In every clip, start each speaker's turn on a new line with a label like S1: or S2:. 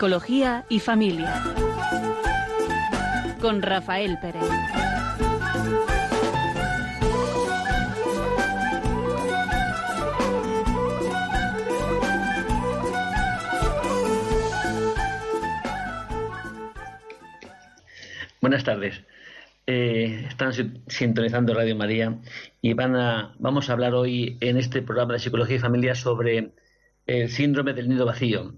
S1: Psicología y familia. Con Rafael Pérez.
S2: Buenas tardes. Eh, están sintonizando Radio María y van a, vamos a hablar hoy en este programa de Psicología y Familia sobre el síndrome del nido vacío,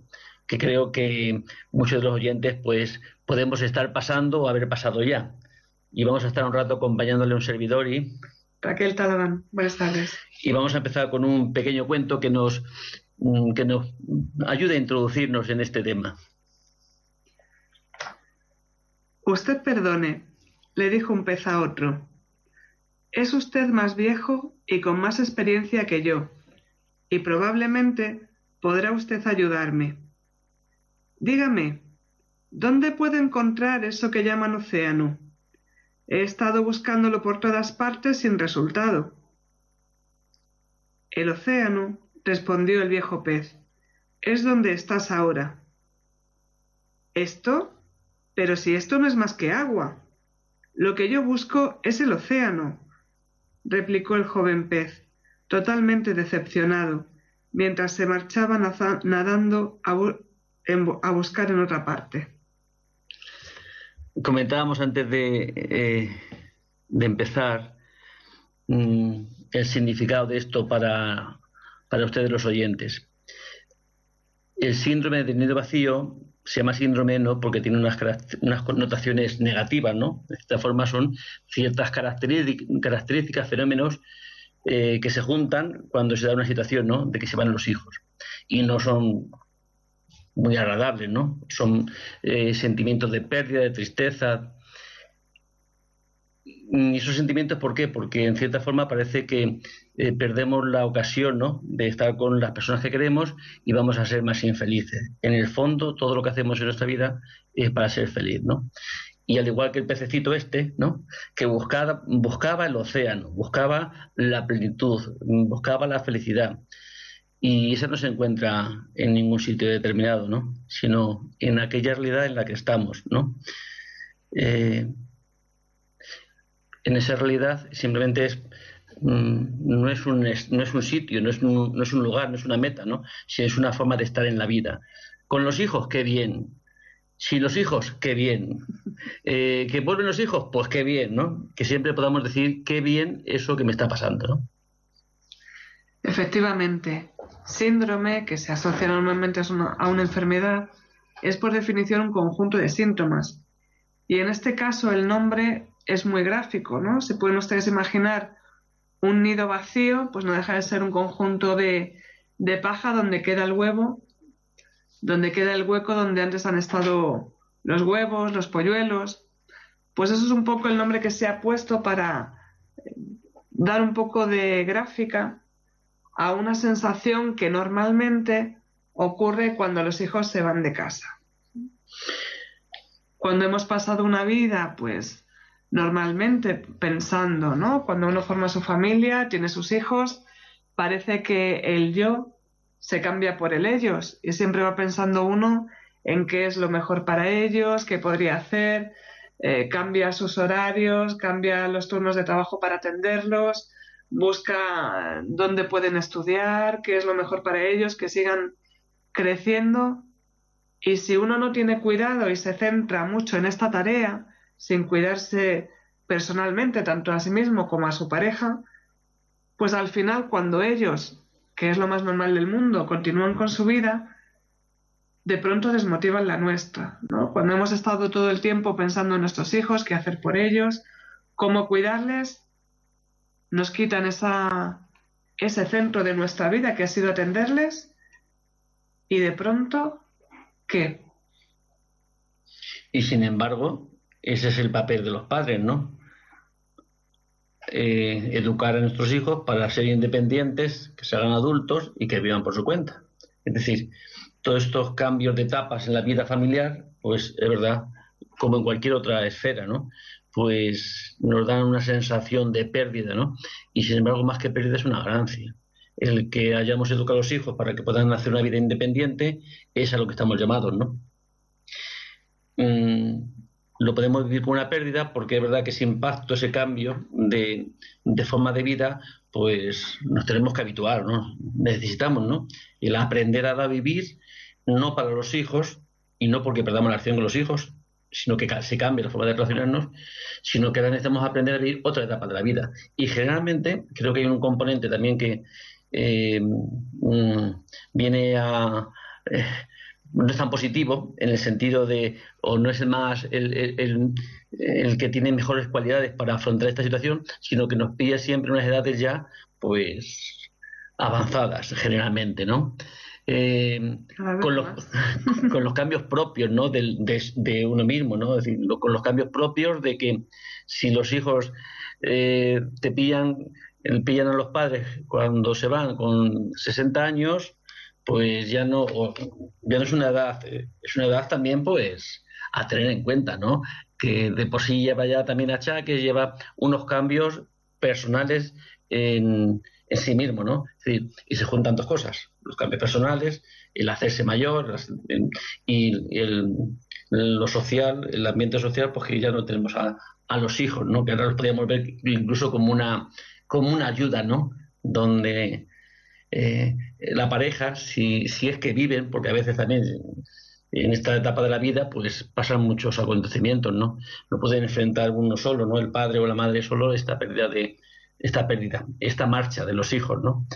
S2: que creo que muchos de los oyentes pues podemos estar pasando o haber pasado ya. Y vamos a estar un rato acompañándole a un servidor y...
S3: Raquel Talabán, buenas tardes.
S2: Y vamos a empezar con un pequeño cuento que nos, mm, que nos ayude a introducirnos en este tema.
S3: Usted perdone, le dijo un pez a otro. Es usted más viejo y con más experiencia que yo, y probablemente podrá usted ayudarme. Dígame, ¿dónde puedo encontrar eso que llaman océano? He estado buscándolo por todas partes sin resultado. El océano, respondió el viejo pez, es donde estás ahora. ¿Esto? Pero si esto no es más que agua. Lo que yo busco es el océano, replicó el joven pez, totalmente decepcionado, mientras se marchaba nadando a, buscar en otra parte.
S2: Comentábamos antes de, eh, de empezar mm, el significado de esto para, para ustedes los oyentes. El síndrome del nido vacío se llama síndrome no porque tiene unas, unas connotaciones negativas, ¿no? De esta forma son ciertas características, fenómenos eh, que se juntan cuando se da una situación, ¿no? De que se van los hijos y no son muy agradables, ¿no? Son eh, sentimientos de pérdida, de tristeza, y esos sentimientos, ¿por qué? Porque en cierta forma parece que eh, perdemos la ocasión ¿no? de estar con las personas que queremos y vamos a ser más infelices. En el fondo, todo lo que hacemos en nuestra vida es para ser feliz, ¿no? Y al igual que el pececito este, ¿no? Que buscaba, buscaba el océano, buscaba la plenitud, buscaba la felicidad. Y esa no se encuentra en ningún sitio determinado, ¿no? Sino en aquella realidad en la que estamos, ¿no? Eh, en esa realidad simplemente es mm, no es un, no es un sitio, no es un, no es un lugar, no es una meta, ¿no? Si es una forma de estar en la vida. Con los hijos, qué bien. Si los hijos, qué bien. Eh, que vuelven los hijos, pues qué bien, ¿no? Que siempre podamos decir qué bien eso que me está pasando, ¿no?
S3: Efectivamente, síndrome, que se asocia normalmente a una enfermedad, es por definición un conjunto de síntomas. Y en este caso el nombre es muy gráfico, ¿no? Se pueden ustedes imaginar un nido vacío, pues no deja de ser un conjunto de, de paja donde queda el huevo, donde queda el hueco donde antes han estado los huevos, los polluelos. Pues eso es un poco el nombre que se ha puesto para dar un poco de gráfica a una sensación que normalmente ocurre cuando los hijos se van de casa. Cuando hemos pasado una vida, pues normalmente pensando, ¿no? Cuando uno forma su familia, tiene sus hijos, parece que el yo se cambia por el ellos y siempre va pensando uno en qué es lo mejor para ellos, qué podría hacer, eh, cambia sus horarios, cambia los turnos de trabajo para atenderlos, busca dónde pueden estudiar, qué es lo mejor para ellos, que sigan creciendo. Y si uno no tiene cuidado y se centra mucho en esta tarea, sin cuidarse personalmente, tanto a sí mismo como a su pareja, pues al final cuando ellos, que es lo más normal del mundo, continúan con su vida, de pronto desmotivan la nuestra. Cuando hemos estado todo el tiempo pensando en nuestros hijos, qué hacer por ellos, cómo cuidarles, nos quitan esa, ese centro de nuestra vida que ha sido atenderles y de pronto, ¿qué?
S2: Y sin embargo, ese es el papel de los padres, ¿no? Eh, educar a nuestros hijos para ser independientes, que se hagan adultos y que vivan por su cuenta. Es decir, todos estos cambios de etapas en la vida familiar, pues es verdad, como en cualquier otra esfera, ¿no? Pues nos dan una sensación de pérdida, ¿no? Y sin embargo, más que pérdida es una ganancia. El que hayamos educado a los hijos para que puedan hacer una vida independiente es a lo que estamos llamados, ¿no? mm, lo podemos vivir como una pérdida porque es verdad que ese impacto, ese cambio de, de forma de vida, pues nos tenemos que habituar, ¿no? Necesitamos, ¿no? El aprender a vivir, no para los hijos, y no porque perdamos la acción con los hijos, sino que se cambie la forma de relacionarnos, sino que ahora necesitamos aprender a vivir otra etapa de la vida. Y generalmente creo que hay un componente también que eh, viene a... Eh, no es tan positivo en el sentido de, o no es el más, el, el, que tiene mejores cualidades para afrontar esta situación, sino que nos pilla siempre unas edades ya, pues, avanzadas generalmente, ¿no? Eh, con, los, con los cambios propios ¿no? de, de, uno mismo, ¿no? Es decir, con los cambios propios de que si los hijos eh, te pillan, pillan a los padres cuando se van con 60 años, pues ya no, ya no es una edad, es una edad también pues a tener en cuenta, ¿no? Que de por sí lleva ya también achaques, lleva unos cambios personales en, en sí mismo, ¿no? y se juntan dos cosas, los cambios personales, el hacerse mayor y el, lo social, el ambiente social, pues que ya no tenemos a, a los hijos, ¿no? Que ahora los podríamos ver incluso como una, como una ayuda, ¿no? Donde eh, la pareja, si, si es que viven, porque a veces también en esta etapa de la vida, pues pasan muchos acontecimientos, ¿no? No pueden enfrentar uno solo, ¿no? El padre o la madre solo esta pérdida de esta pérdida, esta marcha de los hijos, ¿no?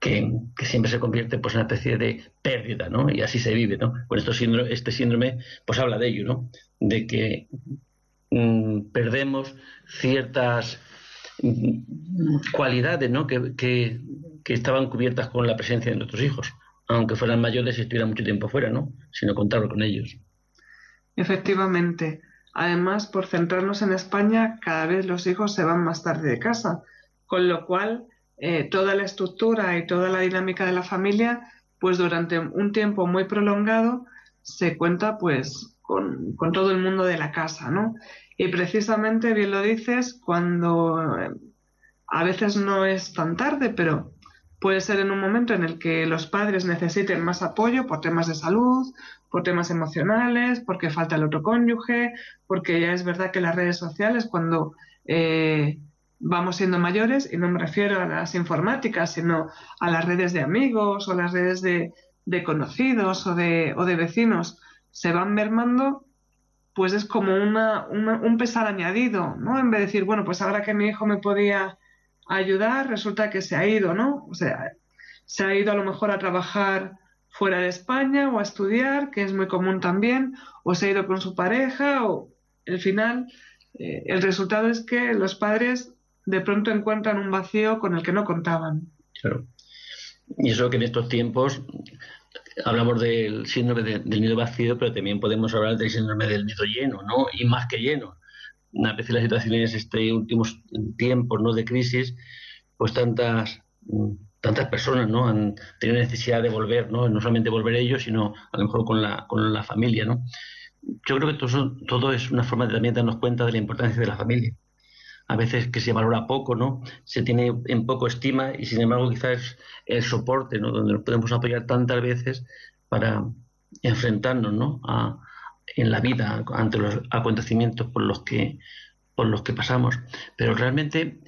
S2: Que, siempre se convierte pues en una especie de pérdida, ¿no? Y así se vive, ¿no? Con esto síndrome, este síndrome pues habla de ello, ¿no? De que mm, perdemos ciertas mm, cualidades, ¿no? que, que estaban cubiertas con la presencia de nuestros hijos, aunque fueran mayores y estuvieran mucho tiempo fuera, ¿no? Sino contarlo con ellos.
S3: Efectivamente. Además, por centrarnos en España, cada vez los hijos se van más tarde de casa, con lo cual eh, toda la estructura y toda la dinámica de la familia, pues durante un tiempo muy prolongado, se cuenta pues con, todo el mundo de la casa, ¿no? Y precisamente, bien lo dices, cuando eh, a veces no es tan tarde, pero Puede ser en un momento en el que los padres necesiten más apoyo por temas de salud, por temas emocionales, porque falta el otro cónyuge, porque ya es verdad que las redes sociales cuando eh, vamos siendo mayores, y no me refiero a las informáticas, sino a las redes de amigos o las redes de, conocidos o de, o de, vecinos, se van mermando, pues es como una, un pesar añadido, ¿no? En vez de decir, bueno, pues ahora que mi hijo me podía ayudar, resulta que se ha ido, ¿no? O sea, se ha ido a lo mejor a trabajar fuera de España o a estudiar, que es muy común también, o se ha ido con su pareja, o el final, eh, el resultado es que los padres de pronto encuentran un vacío con el que no contaban.
S2: Claro. Y eso que en estos tiempos hablamos del síndrome del nido vacío, pero también podemos hablar del síndrome del nido lleno, ¿no? Y más que lleno a veces las situaciones este últimos tiempos ¿no? de crisis, pues tantas tantas personas ¿no? han tenido necesidad de volver, ¿no? no solamente volver ellos, sino a lo mejor con la, con la familia. ¿no? Yo creo que todo, todo es una forma de también darnos cuenta de la importancia de la familia. A veces que se valora poco, ¿no? Se tiene en poco estima y sin embargo quizás el soporte, ¿no? Donde nos podemos apoyar tantas veces para enfrentarnos, ¿no? A, en la vida ante los acontecimientos por los que por los que pasamos pero realmente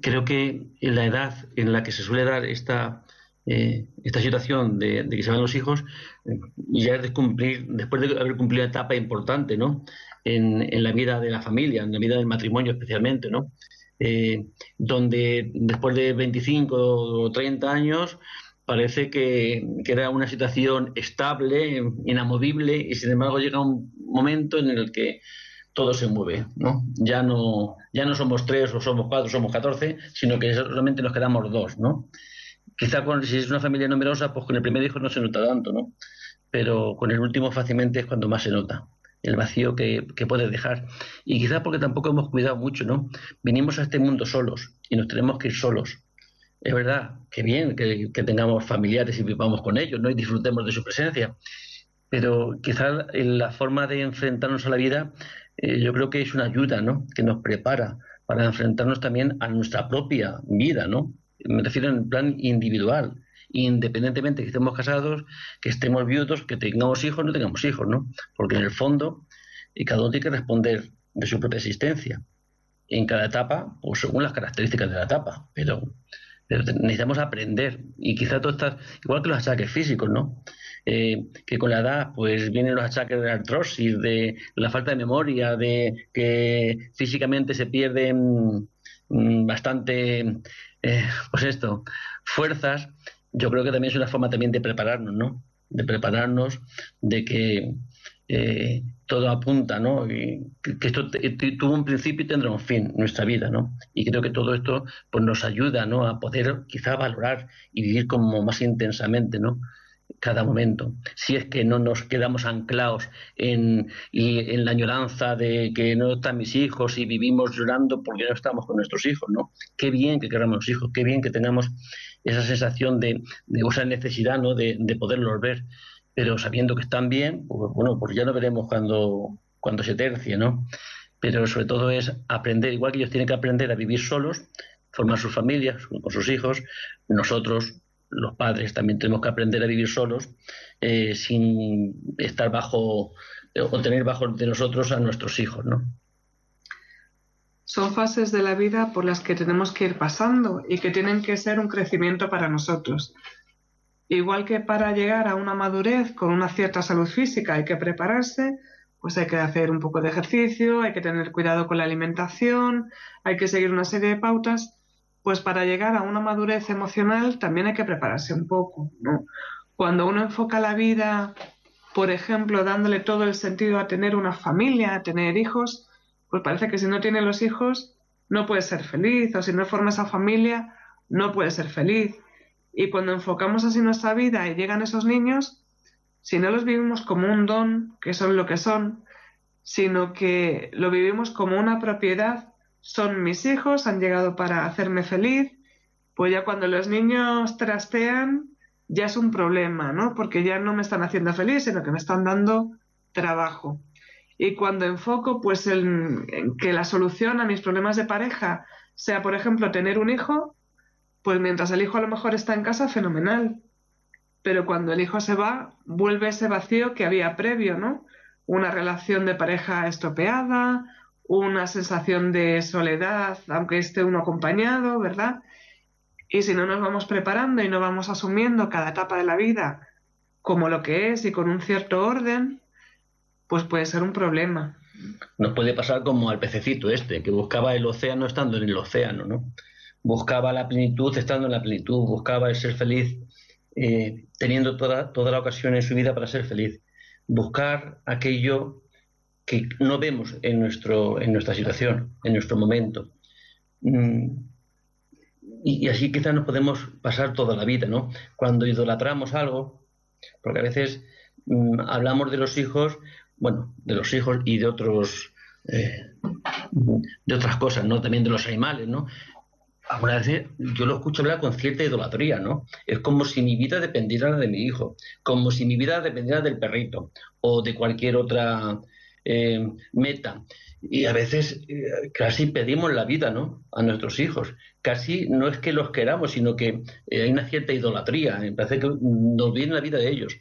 S2: creo que en la edad en la que se suele dar esta eh, esta situación de, que se van los hijos ya es de cumplir después de haber cumplido una etapa importante no en, en, la vida de la familia en la vida del matrimonio especialmente no eh, donde después de 25 o 30 años parece que, era una situación estable, inamovible, y sin embargo llega un momento en el que todo se mueve, ¿no? Ya no, ya no somos tres o somos cuatro, somos catorce, sino que solamente nos quedamos dos, ¿no? Quizá si es una familia numerosa, pues con el primer hijo no se nota tanto, ¿no? Pero con el último fácilmente es cuando más se nota el vacío que, que puede dejar. Y quizá porque tampoco hemos cuidado mucho, ¿no? Venimos a este mundo solos y nos tenemos que ir solos es verdad, que bien que, tengamos familiares y vivamos con ellos, ¿no? Y disfrutemos de su presencia. Pero quizás la forma de enfrentarnos a la vida, eh, yo creo que es una ayuda, ¿no? Que nos prepara para enfrentarnos también a nuestra propia vida, ¿no? Me refiero en plan individual, independientemente que estemos casados, que estemos viudos, que tengamos hijos, no tengamos hijos, ¿no? Porque en el fondo y cada uno tiene que responder de su propia existencia. En cada etapa, pues según las características de la etapa, pero, necesitamos aprender y quizá todo está igual que los achaques físicos, ¿no? Eh, que con la edad pues vienen los achaques de la artrosis, de la falta de memoria, de que físicamente se pierden mm, bastante, eh, pues esto, fuerzas. Yo creo que también es una forma también de prepararnos, ¿no? De prepararnos, de que eh, todo apunta, ¿no? Y que esto tuvo un principio y tendrá un fin, nuestra vida, ¿no? Y creo que todo esto pues nos ayuda, ¿no? A poder quizá valorar y vivir como más intensamente, ¿no? cada momento. Si es que no nos quedamos anclados en, en la añoranza de que no están mis hijos y vivimos llorando porque no estamos con nuestros hijos, ¿no? Qué bien que queramos los hijos, qué bien que tengamos esa sensación de, esa necesidad, ¿no? De, de poderlos ver pero sabiendo que están bien, pues bueno, pues ya lo veremos cuando, cuando se tercie, ¿no? Pero sobre todo es aprender, igual que ellos tienen que aprender a vivir solos, formar sus familias con sus hijos, nosotros, los padres, también tenemos que aprender a vivir solos, eh, sin estar bajo o tener bajo de nosotros a nuestros hijos, ¿no?
S3: Son fases de la vida por las que tenemos que ir pasando y que tienen que ser un crecimiento para nosotros. Igual que para llegar a una madurez con una cierta salud física hay que prepararse, pues hay que hacer un poco de ejercicio, hay que tener cuidado con la alimentación, hay que seguir una serie de pautas, pues para llegar a una madurez emocional también hay que prepararse un poco. Cuando uno enfoca la vida, por ejemplo, dándole todo el sentido a tener una familia, a tener hijos, pues parece que si no tiene los hijos no puede ser feliz, o si no forma esa familia no puede ser feliz. Y cuando enfocamos así nuestra vida y llegan esos niños, si no los vivimos como un don, que son lo que son, sino que lo vivimos como una propiedad, son mis hijos, han llegado para hacerme feliz, pues ya cuando los niños trastean, ya es un problema, ¿no? Porque ya no me están haciendo feliz, sino que me están dando trabajo. Y cuando enfoco, pues, en, en que la solución a mis problemas de pareja sea, por ejemplo, tener un hijo, pues mientras el hijo a lo mejor está en casa, fenomenal. Pero cuando el hijo se va, vuelve ese vacío que había previo, ¿no? Una relación de pareja estropeada, una sensación de soledad, aunque esté uno acompañado, ¿verdad? Y si no nos vamos preparando y no vamos asumiendo cada etapa de la vida como lo que es y con un cierto orden, pues puede ser un problema.
S2: Nos puede pasar como al pececito este, que buscaba el océano estando en el océano, ¿no? buscaba la plenitud estando en la plenitud, buscaba el ser feliz eh, teniendo toda, toda la ocasión en su vida para ser feliz. Buscar aquello que no vemos en, nuestro, en nuestra situación, en nuestro momento. Mm, y, así quizás nos podemos pasar toda la vida, ¿no? Cuando idolatramos algo, porque a veces mm, hablamos de los hijos, bueno, de los hijos y de otros, eh, de otras cosas, ¿no? También de los animales, ¿no? Algunas veces yo lo escucho hablar con cierta idolatría, ¿no? Es como si mi vida dependiera de mi hijo, como si mi vida dependiera del perrito o de cualquier otra eh, meta. Y a veces eh, casi pedimos la vida, ¿no? A nuestros hijos. Casi no es que los queramos, sino que eh, hay una cierta idolatría. Me parece que nos viene la vida de ellos.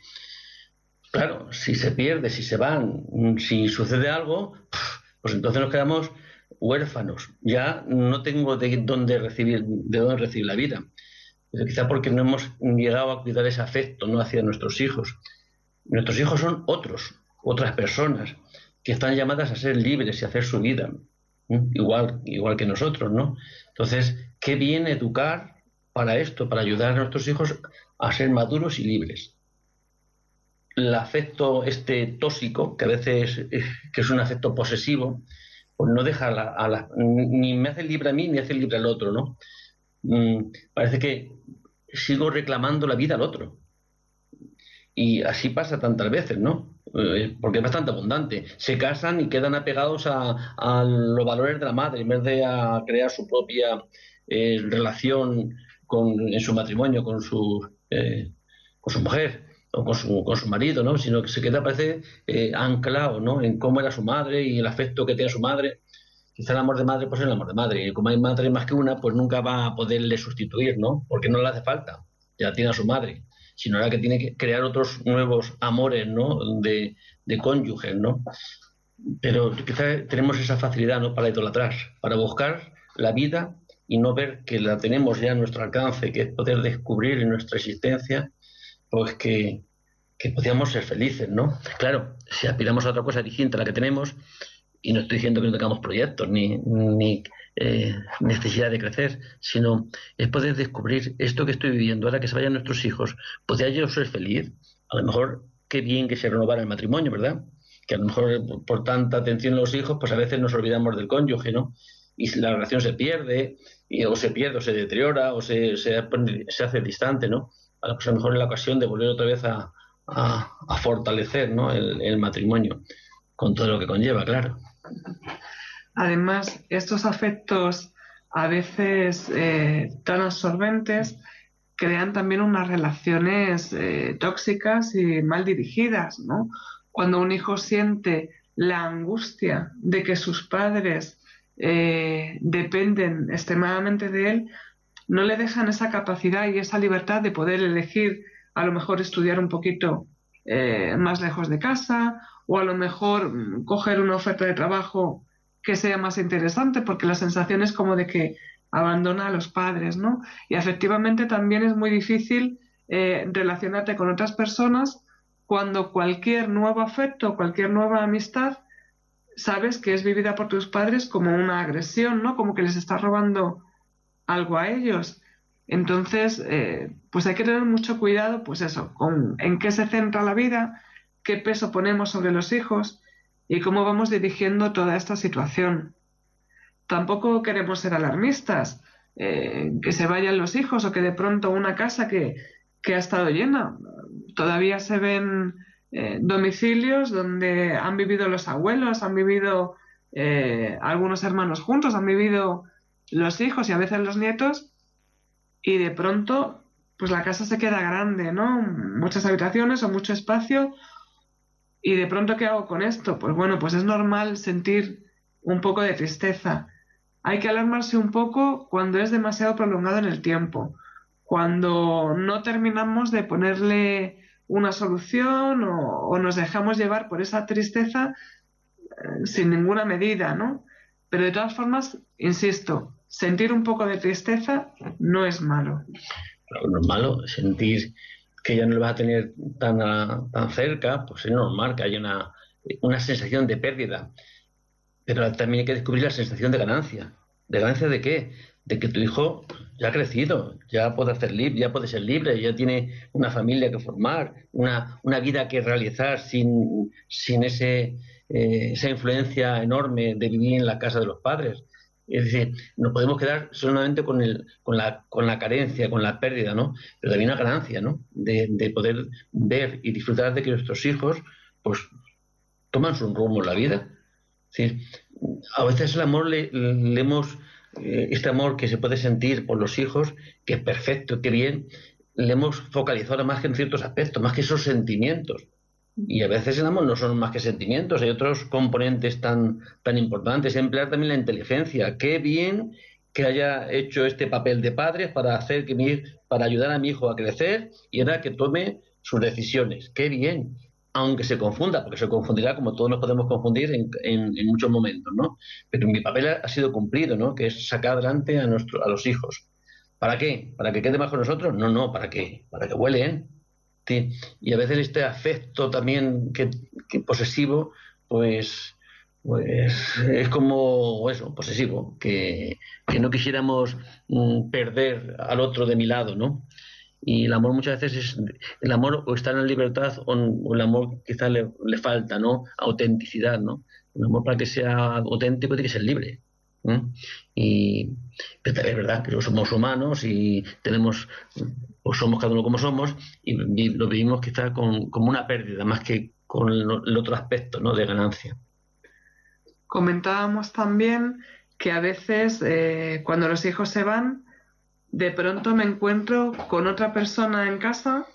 S2: Claro, si se pierde, si se van, si sucede algo, pues entonces nos quedamos huérfanos. Ya no tengo de dónde recibir, de dónde recibir la vida. Quizá porque no hemos llegado a cuidar ese afecto ¿no? hacia nuestros hijos. Nuestros hijos son otros, otras personas, que están llamadas a ser libres y a hacer su vida, igual, igual que nosotros, ¿no? Entonces, qué bien educar para esto, para ayudar a nuestros hijos a ser maduros y libres. El afecto este tóxico, que a veces que es un afecto posesivo, pues no deja a la, ni me hace libre a mí ni hace libre al otro, ¿no? Mm, parece que sigo reclamando la vida al otro. Y así pasa tantas veces, ¿no? Eh, porque es bastante abundante. Se casan y quedan apegados a, los valores de la madre en vez de a crear su propia eh, relación con, en su matrimonio con su, eh, con su mujer o con su, con su marido, ¿no? sino que se queda, parece, eh, anclado ¿no? en cómo era su madre y el afecto que tenía su madre. Quizá el amor de madre, pues es el amor de madre. Y como hay madre más que una, pues nunca va a poderle sustituir, ¿no? Porque no le hace falta. Ya tiene a su madre. Sino ahora que tiene que crear otros nuevos amores, ¿no? De, de cónyuges, ¿no? pero quizás tenemos esa facilidad ¿no? para idolatrar, para buscar la vida y no ver que la tenemos ya a nuestro alcance, que es poder descubrir en nuestra existencia, pues que, que podíamos ser felices, ¿no? Claro, si aspiramos a otra cosa distinta a la que tenemos, y no estoy diciendo que no tengamos proyectos ni, ni eh, necesidad de crecer, sino es poder descubrir esto que estoy viviendo ahora que se vayan nuestros hijos. ¿Podría yo ser feliz? A lo mejor qué bien que se renovara el matrimonio, ¿verdad? Que a lo mejor por tanta atención a los hijos, pues a veces nos olvidamos del cónyuge, ¿no? Y la relación se pierde, y, o se pierde, o se deteriora, o se, se, hace distante, ¿no? A lo mejor es la ocasión de volver otra vez a, a, fortalecer ¿no? el, matrimonio, con todo lo que conlleva, claro.
S3: Además, estos afectos a veces eh, tan absorbentes crean también unas relaciones eh, tóxicas y mal dirigidas, ¿no? Cuando un hijo siente la angustia de que sus padres eh, dependen extremadamente de él, no le dejan esa capacidad y esa libertad de poder elegir a lo mejor estudiar un poquito eh, más lejos de casa o a lo mejor mm, coger una oferta de trabajo que sea más interesante porque la sensación es como de que abandona a los padres, ¿no? Y efectivamente también es muy difícil eh, relacionarte con otras personas cuando cualquier nuevo afecto, cualquier nueva amistad, sabes que es vivida por tus padres como una agresión, ¿no? Como que les estás robando algo a ellos. Entonces, eh, pues hay que tener mucho cuidado, pues eso, con en qué se centra la vida, qué peso ponemos sobre los hijos y cómo vamos dirigiendo toda esta situación. Tampoco queremos ser alarmistas, eh, que se vayan los hijos o que de pronto una casa que, ha estado llena. Todavía se ven eh, domicilios donde han vivido los abuelos, han vivido algunos hermanos juntos, han vivido los hijos y a veces los nietos y de pronto pues la casa se queda grande, ¿no? Muchas habitaciones o mucho espacio y de pronto ¿qué hago con esto? Pues bueno, pues es normal sentir un poco de tristeza. Hay que alarmarse un poco cuando es demasiado prolongado en el tiempo, cuando no terminamos de ponerle una solución o, nos dejamos llevar por esa tristeza eh, sin ninguna medida, ¿no? Pero de todas formas, insisto, sentir un poco de tristeza no es malo.
S2: No es malo sentir que ya no lo vas a tener tan, tan cerca, pues es normal que haya una, una sensación de pérdida. Pero también hay que descubrir la sensación de ganancia. ¿De ganancia de qué? De que tu hijo ya ha crecido, ya puede hacer libre, ya puede ser libre, ya tiene una familia que formar, una, una vida que realizar sin, sin ese, eh, esa influencia enorme de vivir en la casa de los padres. Es decir, no podemos quedar solamente con, el, con, la, con la carencia, con la pérdida, ¿no? Pero también una ganancia, ¿no? De, poder ver y disfrutar de que nuestros hijos, pues, toman su rumbo en la vida. a veces el amor le, hemos, eh, este amor que se puede sentir por los hijos, que es perfecto, que bien, le hemos focalizado más que en ciertos aspectos, más que esos sentimientos. Y a veces el amor no son más que sentimientos, hay otros componentes tan, tan importantes. Emplear también la inteligencia. Qué bien que haya hecho este papel de padre para hacer que mi, para ayudar a mi hijo a crecer y ahora que tome sus decisiones. Qué bien. Aunque se confunda, porque se confundirá como todos nos podemos confundir en, en, muchos momentos, ¿no? Pero mi papel ha, sido cumplido, ¿no? Que es sacar adelante a, nuestro, a los hijos. ¿Para qué? ¿Para que quede más con nosotros? No, no, ¿para qué? Para que huelen, y a veces este afecto también que, posesivo, pues, pues es como eso, posesivo, que, no quisiéramos mm, perder al otro de mi lado, ¿no? Y el amor muchas veces es, el amor o está en la libertad o, el amor quizás le, le, falta, ¿no? Autenticidad, ¿no? El amor para que sea auténtico tiene que ser libre. Y pero es verdad que somos humanos y tenemos, o somos cada uno como somos, y lo vivimos quizás con, como una pérdida, más que con el, otro aspecto ¿no? de ganancia.
S3: Comentábamos también que a veces eh, cuando los hijos se van, de pronto me encuentro con otra persona en casa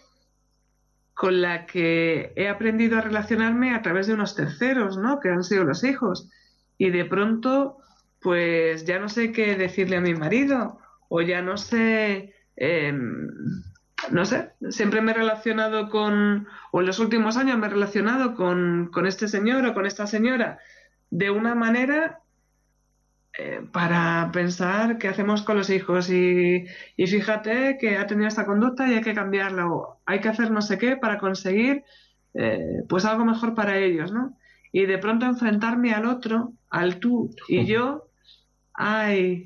S3: con la que he aprendido a relacionarme a través de unos terceros, ¿no? Que han sido los hijos. Y de pronto pues ya no sé qué decirle a mi marido o ya no sé, em, no sé, siempre me he relacionado con, o en los últimos años me he relacionado con, con este señor o con esta señora de una manera eh, para pensar qué hacemos con los hijos y, fíjate que ha tenido esta conducta y hay que cambiarla o hay que hacer no sé qué para conseguir eh, pues algo mejor para ellos, ¿no? Y de pronto enfrentarme al otro, al tú y yo, ay,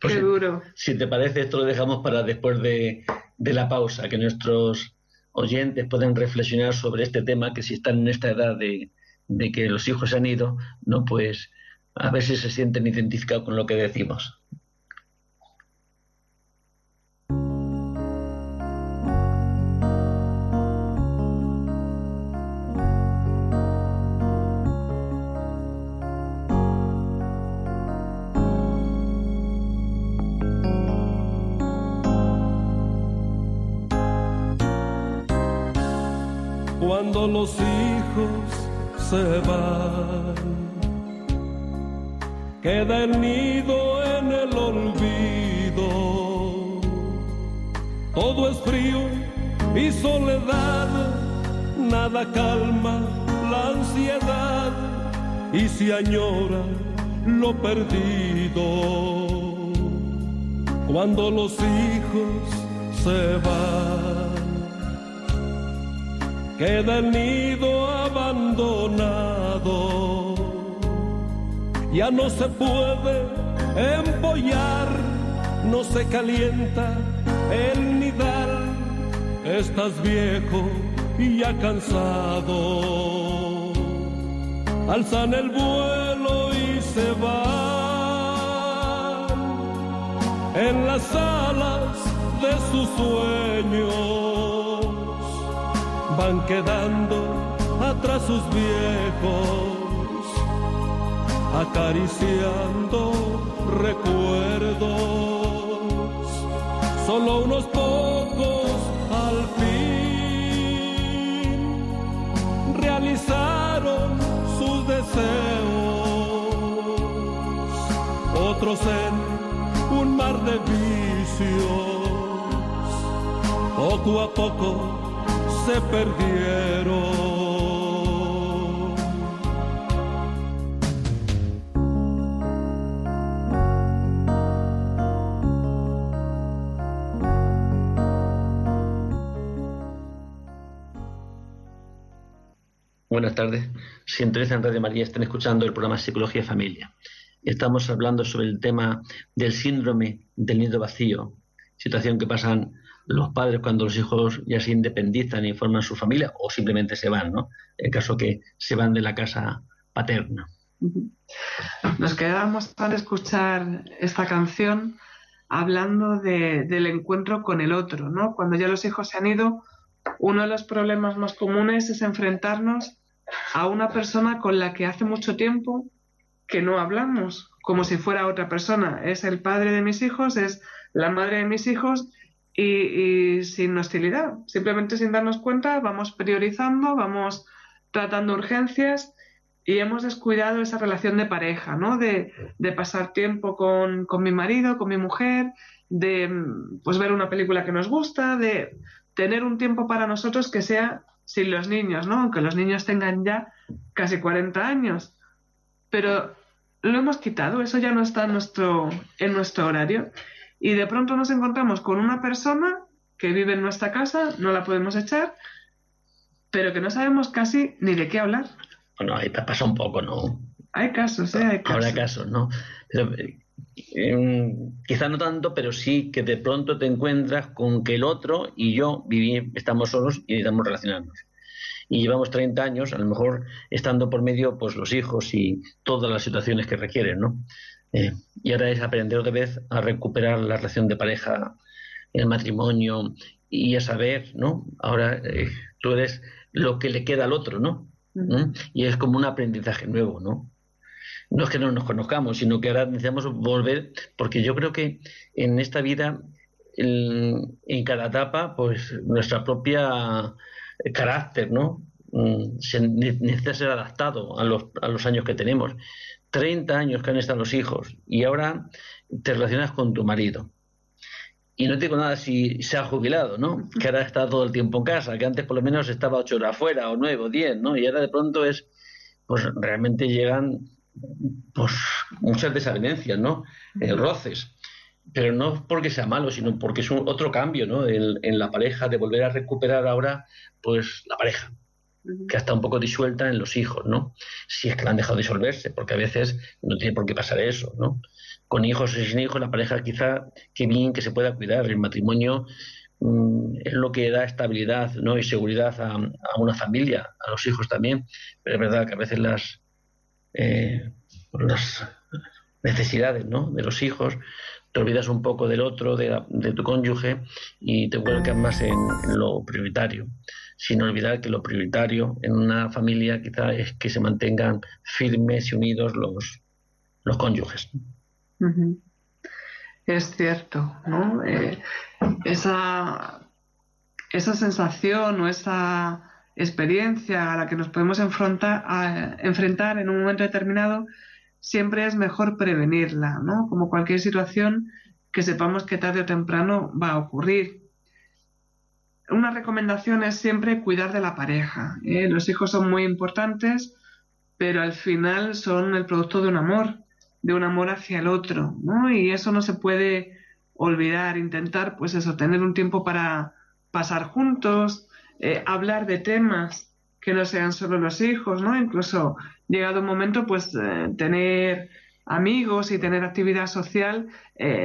S3: pues qué duro.
S2: Si te parece, esto lo dejamos para después de, de la pausa, que nuestros oyentes pueden reflexionar sobre este tema, que si están en esta edad de, de que los hijos se han ido, no pues a ver si se sienten identificados con lo que decimos.
S4: Cuando los hijos se van. Queda el nido en el olvido. Todo es frío y soledad, nada calma la ansiedad y se añora lo perdido. Cuando los hijos se van queda el nido abandonado. Ya no se puede empollar, no se calienta el nidal. Estás viejo y ya cansado. Alzan el vuelo y se van en las alas de sus sueños van quedando atrás sus viejos, acariciando recuerdos. Solo unos pocos al fin realizaron sus deseos, otros en un mar de vicios, poco a poco se.
S2: Buenas tardes. Si en Radio María están escuchando el programa Psicología y Familia. Estamos hablando sobre el tema del síndrome del nido vacío, situación que pasan los padres cuando los hijos ya se independizan y forman su familia o simplemente se van, ¿no? En caso que se van de la casa paterna.
S3: Nos quedábamos para escuchar esta canción hablando del encuentro con el otro, ¿no? Cuando ya los hijos se han ido, uno de los problemas más comunes es enfrentarnos a una persona con la que hace mucho tiempo que no hablamos, como si fuera otra persona. Es el padre de mis hijos, es la madre de mis hijos y, sin hostilidad, simplemente sin darnos cuenta, vamos priorizando, vamos tratando urgencias y hemos descuidado esa relación de pareja, ¿no? De, pasar tiempo con, mi marido, con mi mujer, de pues ver una película que nos gusta, de tener un tiempo para nosotros que sea sin los niños, ¿no? Aunque los niños tengan ya casi 40 años. Pero lo hemos quitado, eso ya no está en nuestro, en nuestro horario y de pronto nos encontramos con una persona que vive en nuestra casa, no la podemos echar, pero que no sabemos casi ni de qué hablar.
S2: Bueno, ahí te pasa un poco, ¿no?
S3: Hay casos, ¿eh? Hay casos.
S2: Habrá casos, ¿no? Pero, eh, quizá no tanto, pero sí que de pronto te encuentras con que el otro y yo viví, estamos solos y necesitamos relacionarnos. Y llevamos 30 años, a lo mejor estando por medio, pues los hijos y todas las situaciones que requieren, ¿no? Eh, y ahora es aprender otra vez a recuperar la relación de pareja, el matrimonio y a saber, ¿no? Ahora eh, tú eres lo que le queda al otro, ¿no? ¿Mm? Y es como un aprendizaje nuevo, ¿no? No es que no nos conozcamos, sino que ahora necesitamos volver, porque yo creo que en esta vida, en, cada etapa, pues nuestra propia eh, carácter, ¿no? Mm, se necesita ser adaptado a los, a los años que tenemos. 30 años que han estado los hijos y ahora te relacionas con tu marido. Y no te digo nada si se ha jubilado, ¿no? Que ahora está todo el tiempo en casa, que antes por lo menos estaba ocho horas fuera, o nueve, o diez, ¿no? Y ahora de pronto es, pues realmente llegan pues, muchas desavenencias, ¿no? Eh, roces. Pero no porque sea malo, sino porque es un otro cambio, ¿no? En, en, la pareja, de volver a recuperar ahora, pues, la pareja, que está un poco disuelta en los hijos, ¿no? Si es que la han dejado disolverse, porque a veces no tiene por qué pasar eso, ¿no? Con hijos y sin hijos, la pareja quizá, qué bien que se pueda cuidar. El matrimonio Mm, es lo que da estabilidad ¿no? y seguridad a, una familia, a los hijos también. Pero es verdad que a veces las, eh, las necesidades ¿no? de los hijos te olvidas un poco del otro, de, tu cónyuge y te vuelcas más en, lo prioritario. Sin olvidar que lo prioritario en una familia quizá es que se mantengan firmes y unidos los, los cónyuges.
S3: Es cierto, ¿no? Eh, esa, esa sensación o esa experiencia a la que nos podemos enfrentar, enfrentar en un momento determinado, siempre es mejor prevenirla, ¿no? Como cualquier situación que sepamos que tarde o temprano va a ocurrir. Una recomendación es siempre cuidar de la pareja. ¿eh? Los hijos son muy importantes, pero al final son el producto de un amor, de un amor hacia el otro, ¿no? Y eso no se puede olvidar, intentar, pues eso, tener un tiempo para pasar juntos, eh, hablar de temas que no sean solo los hijos, ¿no? Incluso llegado un momento, pues eh, tener amigos y tener actividad social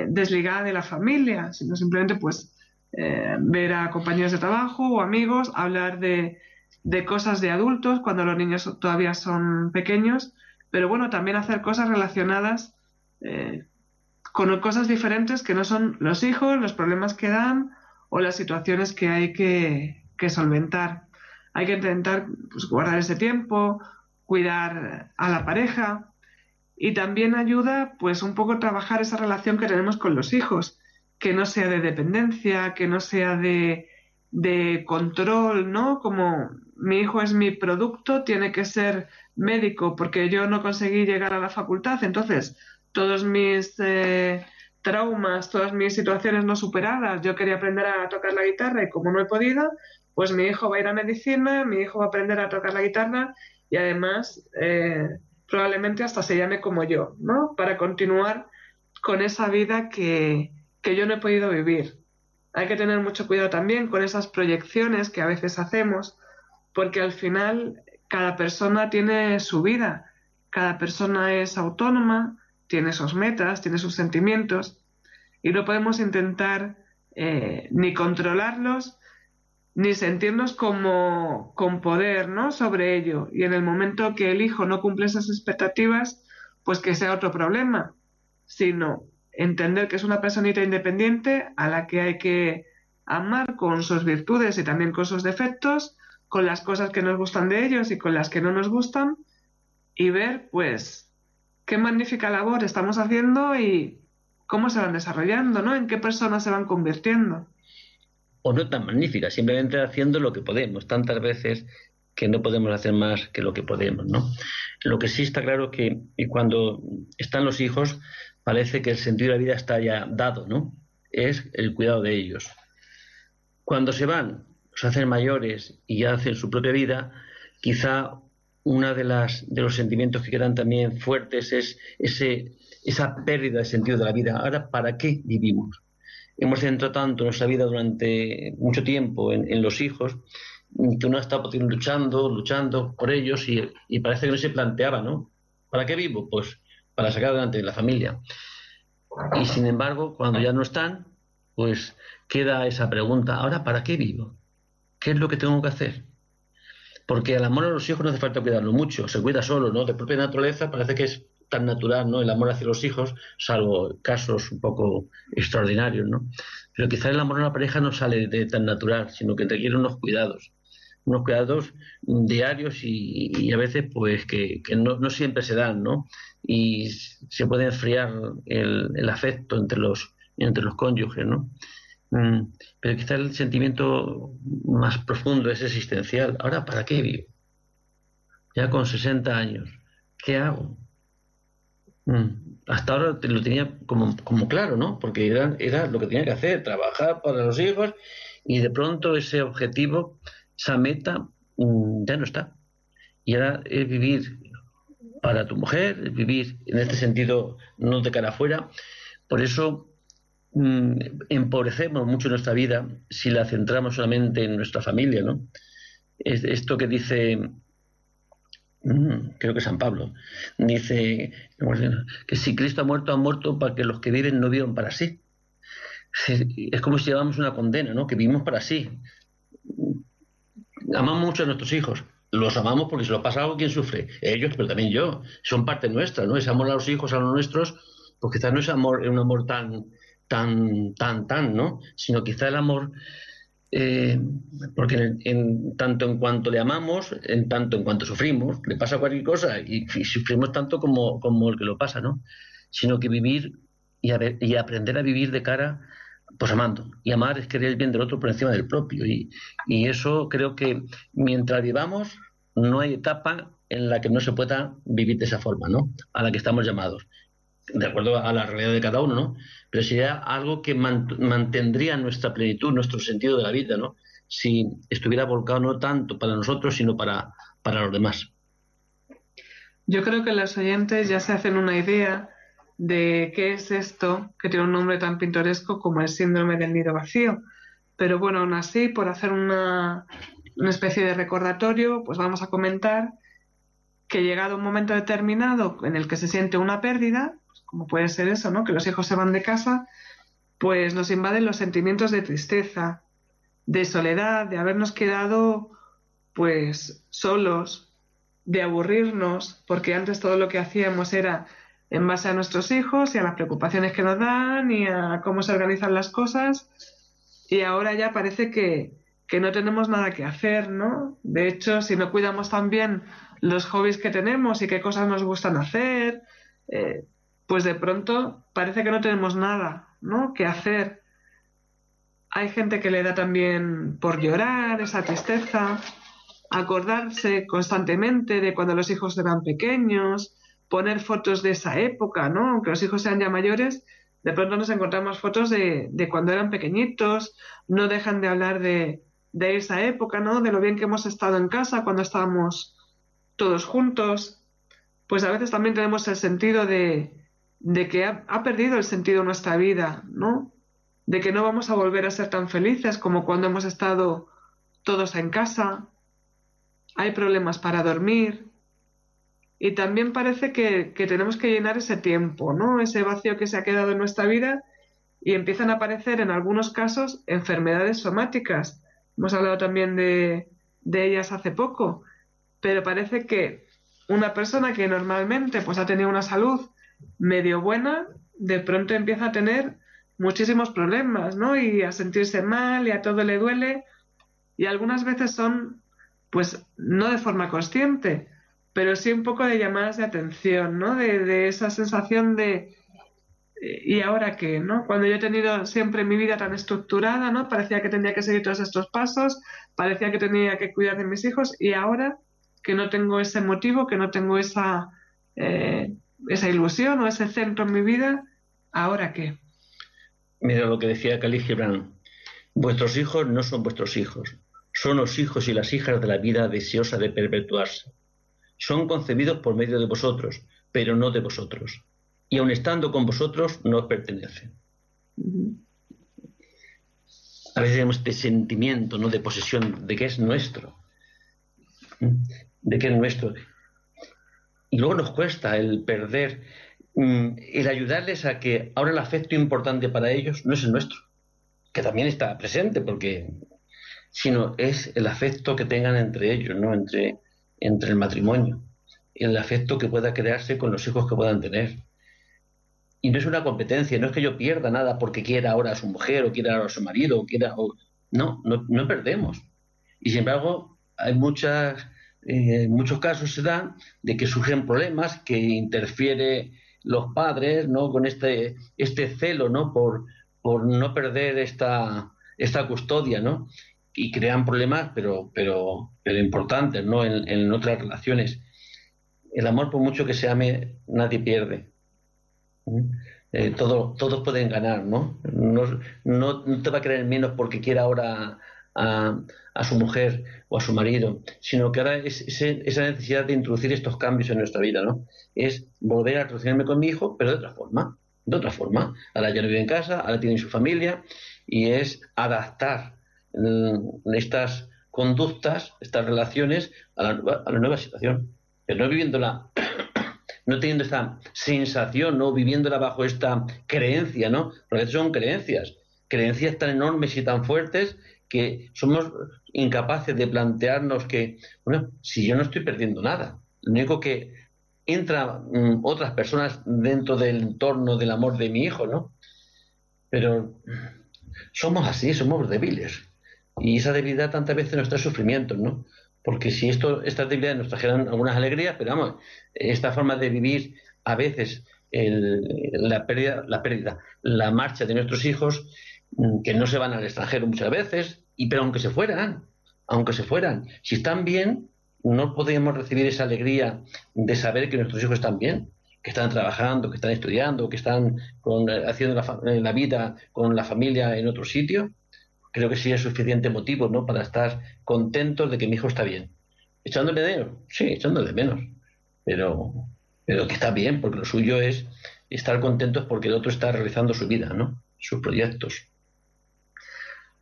S3: desligada de la familia, sino simplemente pues ver a compañeros de trabajo o amigos, hablar de, de cosas de adultos cuando los niños todavía son pequeños, pero bueno, también hacer cosas relacionadas con cosas diferentes que no son los hijos, los problemas que dan o las situaciones que hay que, solventar. Hay que intentar pues, guardar ese tiempo, cuidar a la pareja y también ayuda pues un poco trabajar esa relación que tenemos con los hijos, que no sea de dependencia, que no sea de, control, ¿no? Como mi hijo es mi producto, tiene que ser médico porque yo no conseguí llegar a la facultad, entonces todos mis eh, traumas, todas mis situaciones no superadas. Yo quería aprender a tocar la guitarra y como no he podido, pues mi hijo va a ir a medicina, mi hijo va a aprender a tocar la guitarra y además eh, probablemente hasta se llame como yo, ¿no? Para continuar con esa vida que, que yo no he podido vivir. Hay que tener mucho cuidado también con esas proyecciones que a veces hacemos, porque al final cada persona tiene su vida, cada persona es autónoma, tiene sus metas, tiene sus sentimientos y no podemos intentar eh, ni controlarlos ni sentirnos como con poder ¿no? sobre ello. Y en el momento que el hijo no cumple esas expectativas, pues que sea otro problema, sino entender que es una personita independiente a la que hay que amar con sus virtudes y también con sus defectos, con las cosas que nos gustan de ellos y con las que no nos gustan, y ver pues qué magnífica labor estamos haciendo y cómo se van desarrollando, ¿no? En qué personas se van convirtiendo.
S2: O no tan magnífica, simplemente haciendo lo que podemos, tantas veces que no podemos hacer más que lo que podemos, ¿no? Lo que sí está claro que y cuando están los hijos parece que el sentido de la vida está ya dado, ¿no? Es el cuidado de ellos. Cuando se van, se hacen mayores y ya hacen su propia vida, quizá una de las de los sentimientos que quedan también fuertes es ese esa pérdida de sentido de la vida. Ahora, ¿para qué vivimos? Hemos centrado tanto nuestra vida durante mucho tiempo en, los hijos que uno estado luchando, luchando por ellos y, y, parece que no se planteaba, ¿no? ¿Para qué vivo? Pues para sacar adelante la familia. Y sin embargo, cuando ya no están, pues queda esa pregunta, ¿ahora para qué vivo? ¿Qué es lo que tengo que hacer? Porque el amor a los hijos no hace falta cuidarlo mucho, se cuida solo, ¿no? De propia naturaleza parece que es tan natural, ¿no? El amor hacia los hijos, salvo casos un poco extraordinarios, ¿no? Pero quizás el amor a la pareja no sale de tan natural, sino que requiere unos cuidados, unos cuidados diarios y, a veces, pues, que, no, siempre se dan, ¿no? Y se puede enfriar el, afecto entre los, entre los cónyuges, ¿no? Mm, pero quizá el sentimiento más profundo es existencial. Ahora, ¿para qué vivo? Ya con 60 años, ¿qué hago? Mm, hasta ahora lo tenía como, como claro, ¿no? Porque era, era, lo que tenía que hacer, trabajar para los hijos y de pronto ese objetivo, esa meta, mm, ya no está. Y ahora es vivir para tu mujer, vivir en este sentido no de cara afuera. Por eso mm, empobrecemos mucho nuestra vida si la centramos solamente en nuestra familia, ¿no? Es esto que dice mm, creo que San Pablo, dice que si Cristo ha muerto, ha muerto para que los que viven no vivan para sí. Es como si llevamos una condena, ¿no? Que vivimos para sí. Amamos mucho a nuestros hijos, los amamos porque se lo pasa algo quien sufre, ellos, pero también yo, son parte nuestra, ¿no? Ese amor a los hijos, a los nuestros, pues quizás no es amor, un amor tan, tan, tan, tan, ¿no? Sino quizá el amor, eh, porque en, tanto en cuanto le amamos, en tanto en cuanto sufrimos, le pasa cualquier cosa y, sufrimos tanto como, el que lo pasa, ¿no? Sino que vivir y, y aprender a vivir de cara pues amando. Y amar es querer el bien del otro por encima del propio. Y, eso creo que mientras vivamos, no hay etapa en la que no se pueda vivir de esa forma, ¿no? A la que estamos llamados, de acuerdo a la realidad de cada uno, ¿no? Pero sería algo que mantendría nuestra plenitud, nuestro sentido de la vida, ¿no? Si estuviera volcado no tanto para nosotros, sino para, para los demás.
S3: Yo creo que los oyentes ya se hacen una idea de qué es esto, que tiene un nombre tan pintoresco como el síndrome del nido vacío. Pero bueno, aún así, por hacer una, especie de recordatorio, pues vamos a comentar que llegado un momento determinado en el que se siente una pérdida, pues como puede ser eso, ¿no? Que los hijos se van de casa, pues nos invaden los sentimientos de tristeza, de soledad, de habernos quedado pues solos, de aburrirnos, porque antes todo lo que hacíamos era en base a nuestros hijos y a las preocupaciones que nos dan y a cómo se organizan las cosas. Y ahora ya parece que, que no tenemos nada que hacer, ¿no? De hecho, si no cuidamos también los hobbies que tenemos y qué cosas nos gustan hacer, eh, pues de pronto parece que no tenemos nada, ¿no? Que hacer. Hay gente que le da también por llorar, esa tristeza, acordarse constantemente de cuando los hijos eran pequeños, poner fotos de esa época, ¿no? Aunque los hijos sean ya mayores, de pronto nos encontramos fotos de, cuando eran pequeñitos, no dejan de hablar de, esa época, ¿no? De lo bien que hemos estado en casa cuando estábamos todos juntos, pues a veces también tenemos el sentido de, de que ha, ha, perdido el sentido nuestra vida, ¿no? De que no vamos a volver a ser tan felices como cuando hemos estado todos en casa. Hay problemas para dormir. Y también parece que, que tenemos que llenar ese tiempo, ¿no? Ese vacío que se ha quedado en nuestra vida y empiezan a aparecer en algunos casos enfermedades somáticas Hemos hablado también de, ellas hace poco, pero parece que una persona que normalmente pues ha tenido una salud medio buena, de pronto empieza a tener muchísimos problemas, ¿no? Y a sentirse mal y a todo le duele. Y algunas veces son, pues, no de forma consciente, pero sí un poco de llamadas de atención, ¿no? de esa sensación de, ¿y ahora qué? ¿no? Cuando yo he tenido siempre mi vida tan estructurada, ¿no? Parecía que tenía que seguir todos estos pasos, parecía que tenía que cuidar de mis hijos y ahora que no tengo ese motivo, que no tengo esa, eh, esa ilusión o ese centro en mi vida, ¿ahora qué?
S2: Mira lo que decía Khalil Gibran, vuestros hijos no son vuestros hijos, son los hijos y las hijas de la vida deseosa de perpetuarse. Son concebidos por medio de vosotros, pero no de vosotros y aun estando con vosotros no os pertenece. A veces tenemos este sentimiento ¿no? de posesión, de que es nuestro, de que es nuestro. Y luego nos cuesta el perder, mm, el ayudarles a que ahora el afecto importante para ellos no es el nuestro, que también está presente, porque sino es el afecto que tengan entre ellos, ¿no? entre, entre el matrimonio, el afecto que pueda crearse con los hijos que puedan tener. Y no es una competencia, no es que yo pierda nada porque quiera ahora a su mujer o quiera ahora a su marido o quiera... No, no, perdemos. Y sin embargo, hay muchas, eh, muchos casos se dan de que surgen problemas que interfiere los padres no con este este celo no por por no perder esta esta custodia no y crean problemas pero pero pero importantes no en, en otras relaciones el amor por mucho que se ame nadie pierde eh, todo, todos pueden ganar, ¿no? ¿no? ¿no? te va a creer menos porque quiera ahora a, su mujer o a su marido, sino que ahora es, esa necesidad de introducir estos cambios en nuestra vida, ¿no? Es volver a relacionarme con mi hijo, pero de otra forma, de otra forma. Ahora ya no vive en casa, ahora tiene su familia, y es adaptar mm, estas conductas, estas relaciones a la, a la nueva situación. Pero no viviéndola no teniendo esta sensación, no viviéndola bajo esta creencia, ¿no? Porque son creencias, creencias tan enormes y tan fuertes que somos incapaces de plantearnos que, bueno, si yo no estoy perdiendo nada, lo único que entra mm, otras personas dentro del entorno del amor de mi hijo, ¿no? Pero somos así, somos débiles. Y esa debilidad tantas veces nos trae sufrimientos, ¿no? Porque si esto, estas debilidades nos trajeran algunas alegrías, pero vamos, esta forma de vivir a veces la, pérdida, la pérdida, la marcha de nuestros hijos, mm, que no se van al extranjero muchas veces, y pero aunque se fueran, aunque se fueran, si están bien, no podríamos recibir esa alegría de saber que nuestros hijos están bien, que están trabajando, que están estudiando, que están haciendo la, la, vida con la familia en otro sitio creo que sería suficiente motivo ¿no? para estar contentos de que mi hijo está bien. ¿Echándole de menos? Sí, echándole de menos. Pero, pero que está bien, porque lo suyo es estar contentos porque el otro está realizando su vida, ¿no? sus proyectos.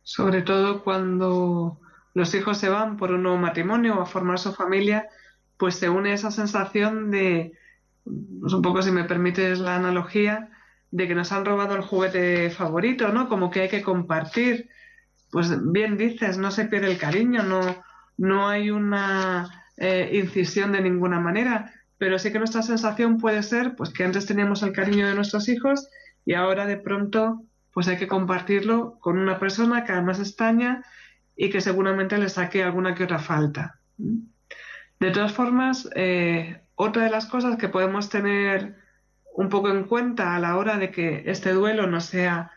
S3: Sobre todo cuando los hijos se van por un nuevo matrimonio o a formar su familia, pues se une esa sensación de, pues un poco si me permites la analogía, de que nos han robado el juguete favorito, ¿no? Como que hay que compartir, pues bien dices, no se pierde el cariño, no, no hay una eh, incisión de ninguna manera, pero sí que nuestra sensación puede ser pues que antes teníamos el cariño de nuestros hijos y ahora de pronto pues hay que compartirlo con una persona que además extraña y que seguramente le saque alguna que otra falta. De todas formas, eh, otra de las cosas que podemos tener un poco en cuenta a la hora de que este duelo no sea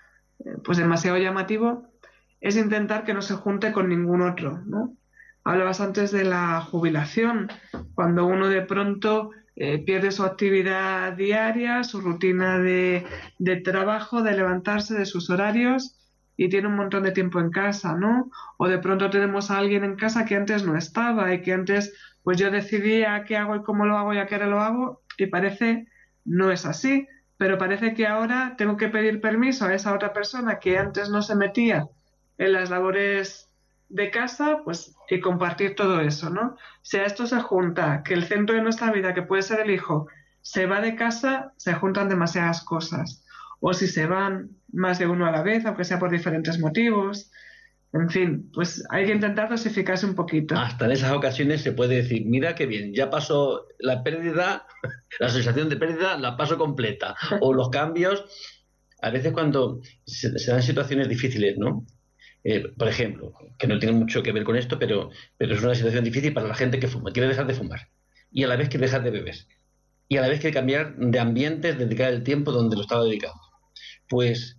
S3: eh, pues demasiado llamativo es intentar que no se junte con ningún otro, ¿no? Hablabas antes de la jubilación, cuando uno de pronto eh, pierde su actividad diaria, su rutina de, de, trabajo, de levantarse de sus horarios y tiene un montón de tiempo en casa, ¿no? O de pronto tenemos a alguien en casa que antes no estaba y que antes pues yo decidía qué hago y cómo lo hago y a qué hora lo hago y parece no es así, pero parece que ahora tengo que pedir permiso a esa otra persona que antes no se metía en las labores de casa, pues y compartir todo eso, ¿no? Si a esto se junta que el centro de nuestra vida, que puede ser el hijo, se va de casa, se juntan demasiadas cosas. O si se van más de uno a la vez, aunque sea por diferentes motivos. En fin, pues hay que intentar dosificarse un poquito.
S2: Hasta en esas ocasiones se puede decir, mira qué bien, ya pasó la pérdida, la sensación de pérdida la paso completa. O los cambios, a veces cuando se, se dan situaciones difíciles, ¿no? Eh, por ejemplo, que no tiene mucho que ver con esto, pero, pero es una situación difícil para la gente que fuma, quiere dejar de fumar y a la vez quiere dejar de beber y a la vez quiere cambiar de ambientes, dedicar el tiempo donde lo estaba dedicado. Pues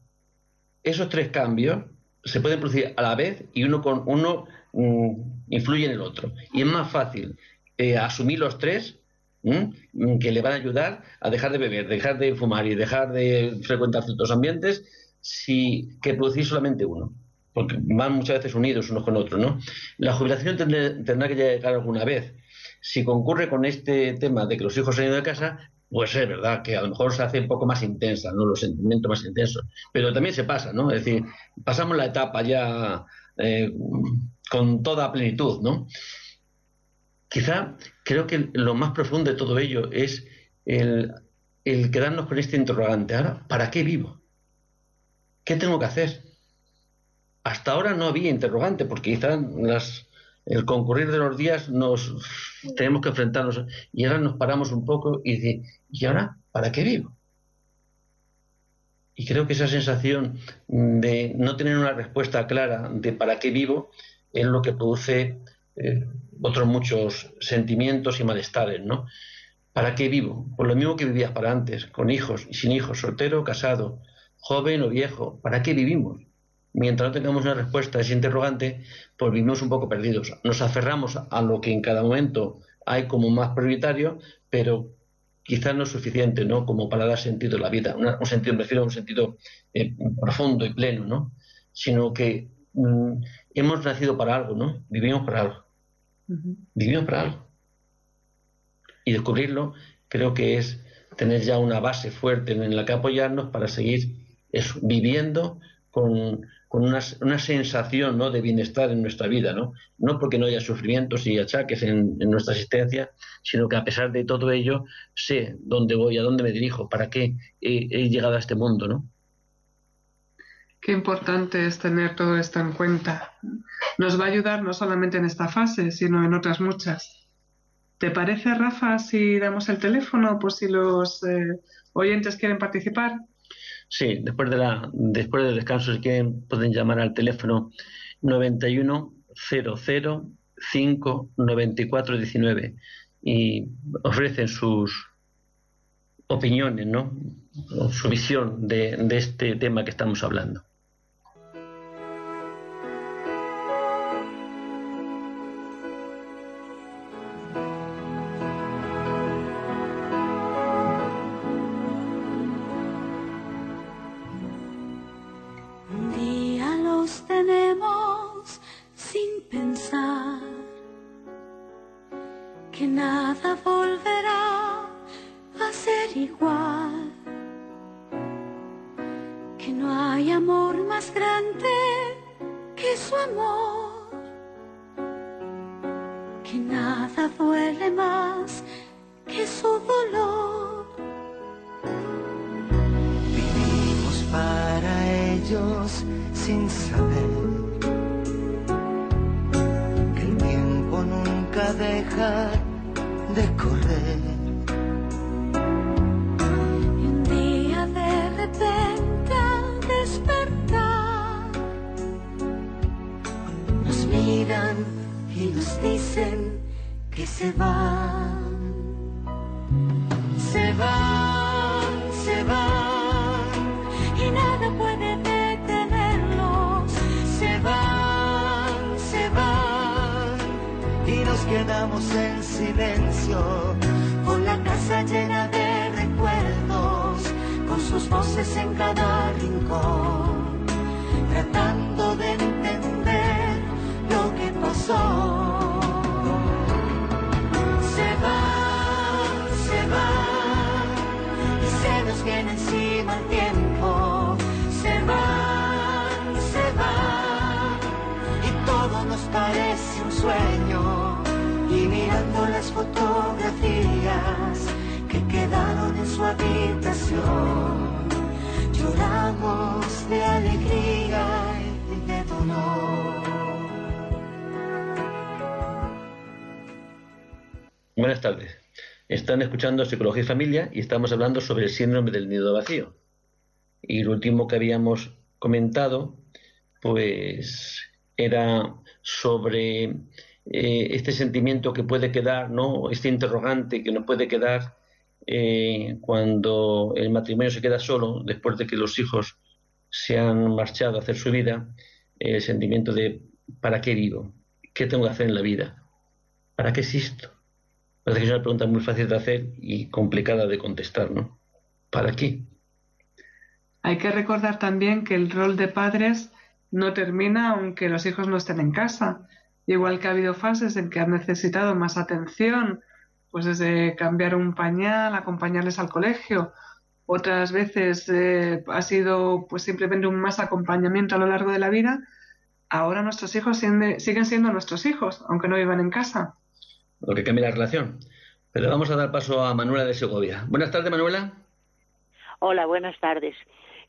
S2: esos tres cambios se pueden producir a la vez y uno con uno mm, influye en el otro. Y es más fácil eh, asumir los tres que le van a ayudar a dejar de beber, dejar de fumar y dejar de frecuentar ciertos ambientes si que producir solamente uno porque van muchas veces unidos unos con otros, ¿no? La jubilación tendrá que llegar alguna vez. Si concurre con este tema de que los hijos se han ido de casa, pues es verdad que a lo mejor se hace un poco más intensa, ¿no? Los sentimientos más intensos. Pero también se pasa, ¿no? Es decir, pasamos la etapa ya eh, con toda plenitud, ¿no? Quizá creo que lo más profundo de todo ello es el, el quedarnos con este interrogante. Ahora, ¿para qué vivo? ¿Qué tengo que hacer? Hasta ahora no había interrogante, porque quizás las, el concurrir de los días nos tenemos que enfrentarnos y ahora nos paramos un poco y decir, ¿y ahora para qué vivo? Y creo que esa sensación de no tener una respuesta clara de para qué vivo es lo que produce eh, otros muchos sentimientos y malestares, ¿no? ¿Para qué vivo? Por lo mismo que vivías para antes, con hijos y sin hijos, soltero, casado, joven o viejo. ¿Para qué vivimos? Mientras no tengamos una respuesta a ese interrogante, pues vivimos un poco perdidos. Nos aferramos a lo que en cada momento hay como más prioritario, pero quizás no es suficiente, ¿no? Como para dar sentido a la vida. un sentido, me refiero a un sentido eh, profundo y pleno, ¿no? Sino que mm, hemos nacido para algo, ¿no? Vivimos para algo. Vivimos para algo. Y descubrirlo creo que es tener ya una base fuerte en la que apoyarnos para seguir viviendo con, una, sensación ¿no? de bienestar en nuestra vida, ¿no? No porque no haya sufrimientos y achaques en, nuestra existencia, sino que a pesar de todo ello sé dónde voy, a dónde me dirijo, para qué he, he llegado a este mundo, ¿no?
S3: Qué importante es tener todo esto en cuenta. Nos va a ayudar no solamente en esta fase, sino en otras muchas. ¿Te parece, Rafa, si damos el teléfono por si los eh, oyentes quieren participar?
S2: Sí, después, de la, después del descanso, si quieren, pueden llamar al teléfono 91 00 5 94 19 y ofrecen sus opiniones, ¿no? O su visión de este tema que estamos hablando. Buenas tardes. Están escuchando Psicología y Familia y estamos hablando sobre el síndrome del nido vacío. Y lo último que habíamos comentado, pues era sobre eh, este sentimiento que puede quedar, ¿no? Este interrogante que nos puede quedar eh, cuando el matrimonio se queda solo, después de que los hijos se han marchado a hacer su vida, el sentimiento de ¿para qué vivo? ¿Qué tengo que hacer en la vida? ¿Para qué existo? Es una pregunta muy fácil de hacer y complicada de contestar, ¿no? ¿Para qué?
S3: Hay que recordar también que el rol de padres no termina aunque los hijos no estén en casa. Igual que ha habido fases en que han necesitado más atención, pues desde cambiar un pañal, acompañarles al colegio. Otras veces eh, ha sido pues simplemente un más acompañamiento a lo largo de la vida. Ahora nuestros hijos siguen siendo nuestros hijos, aunque no vivan en casa
S2: lo que cambia la relación. Pero vamos a dar paso a Manuela de Segovia. Buenas tardes, Manuela.
S5: Hola, buenas tardes.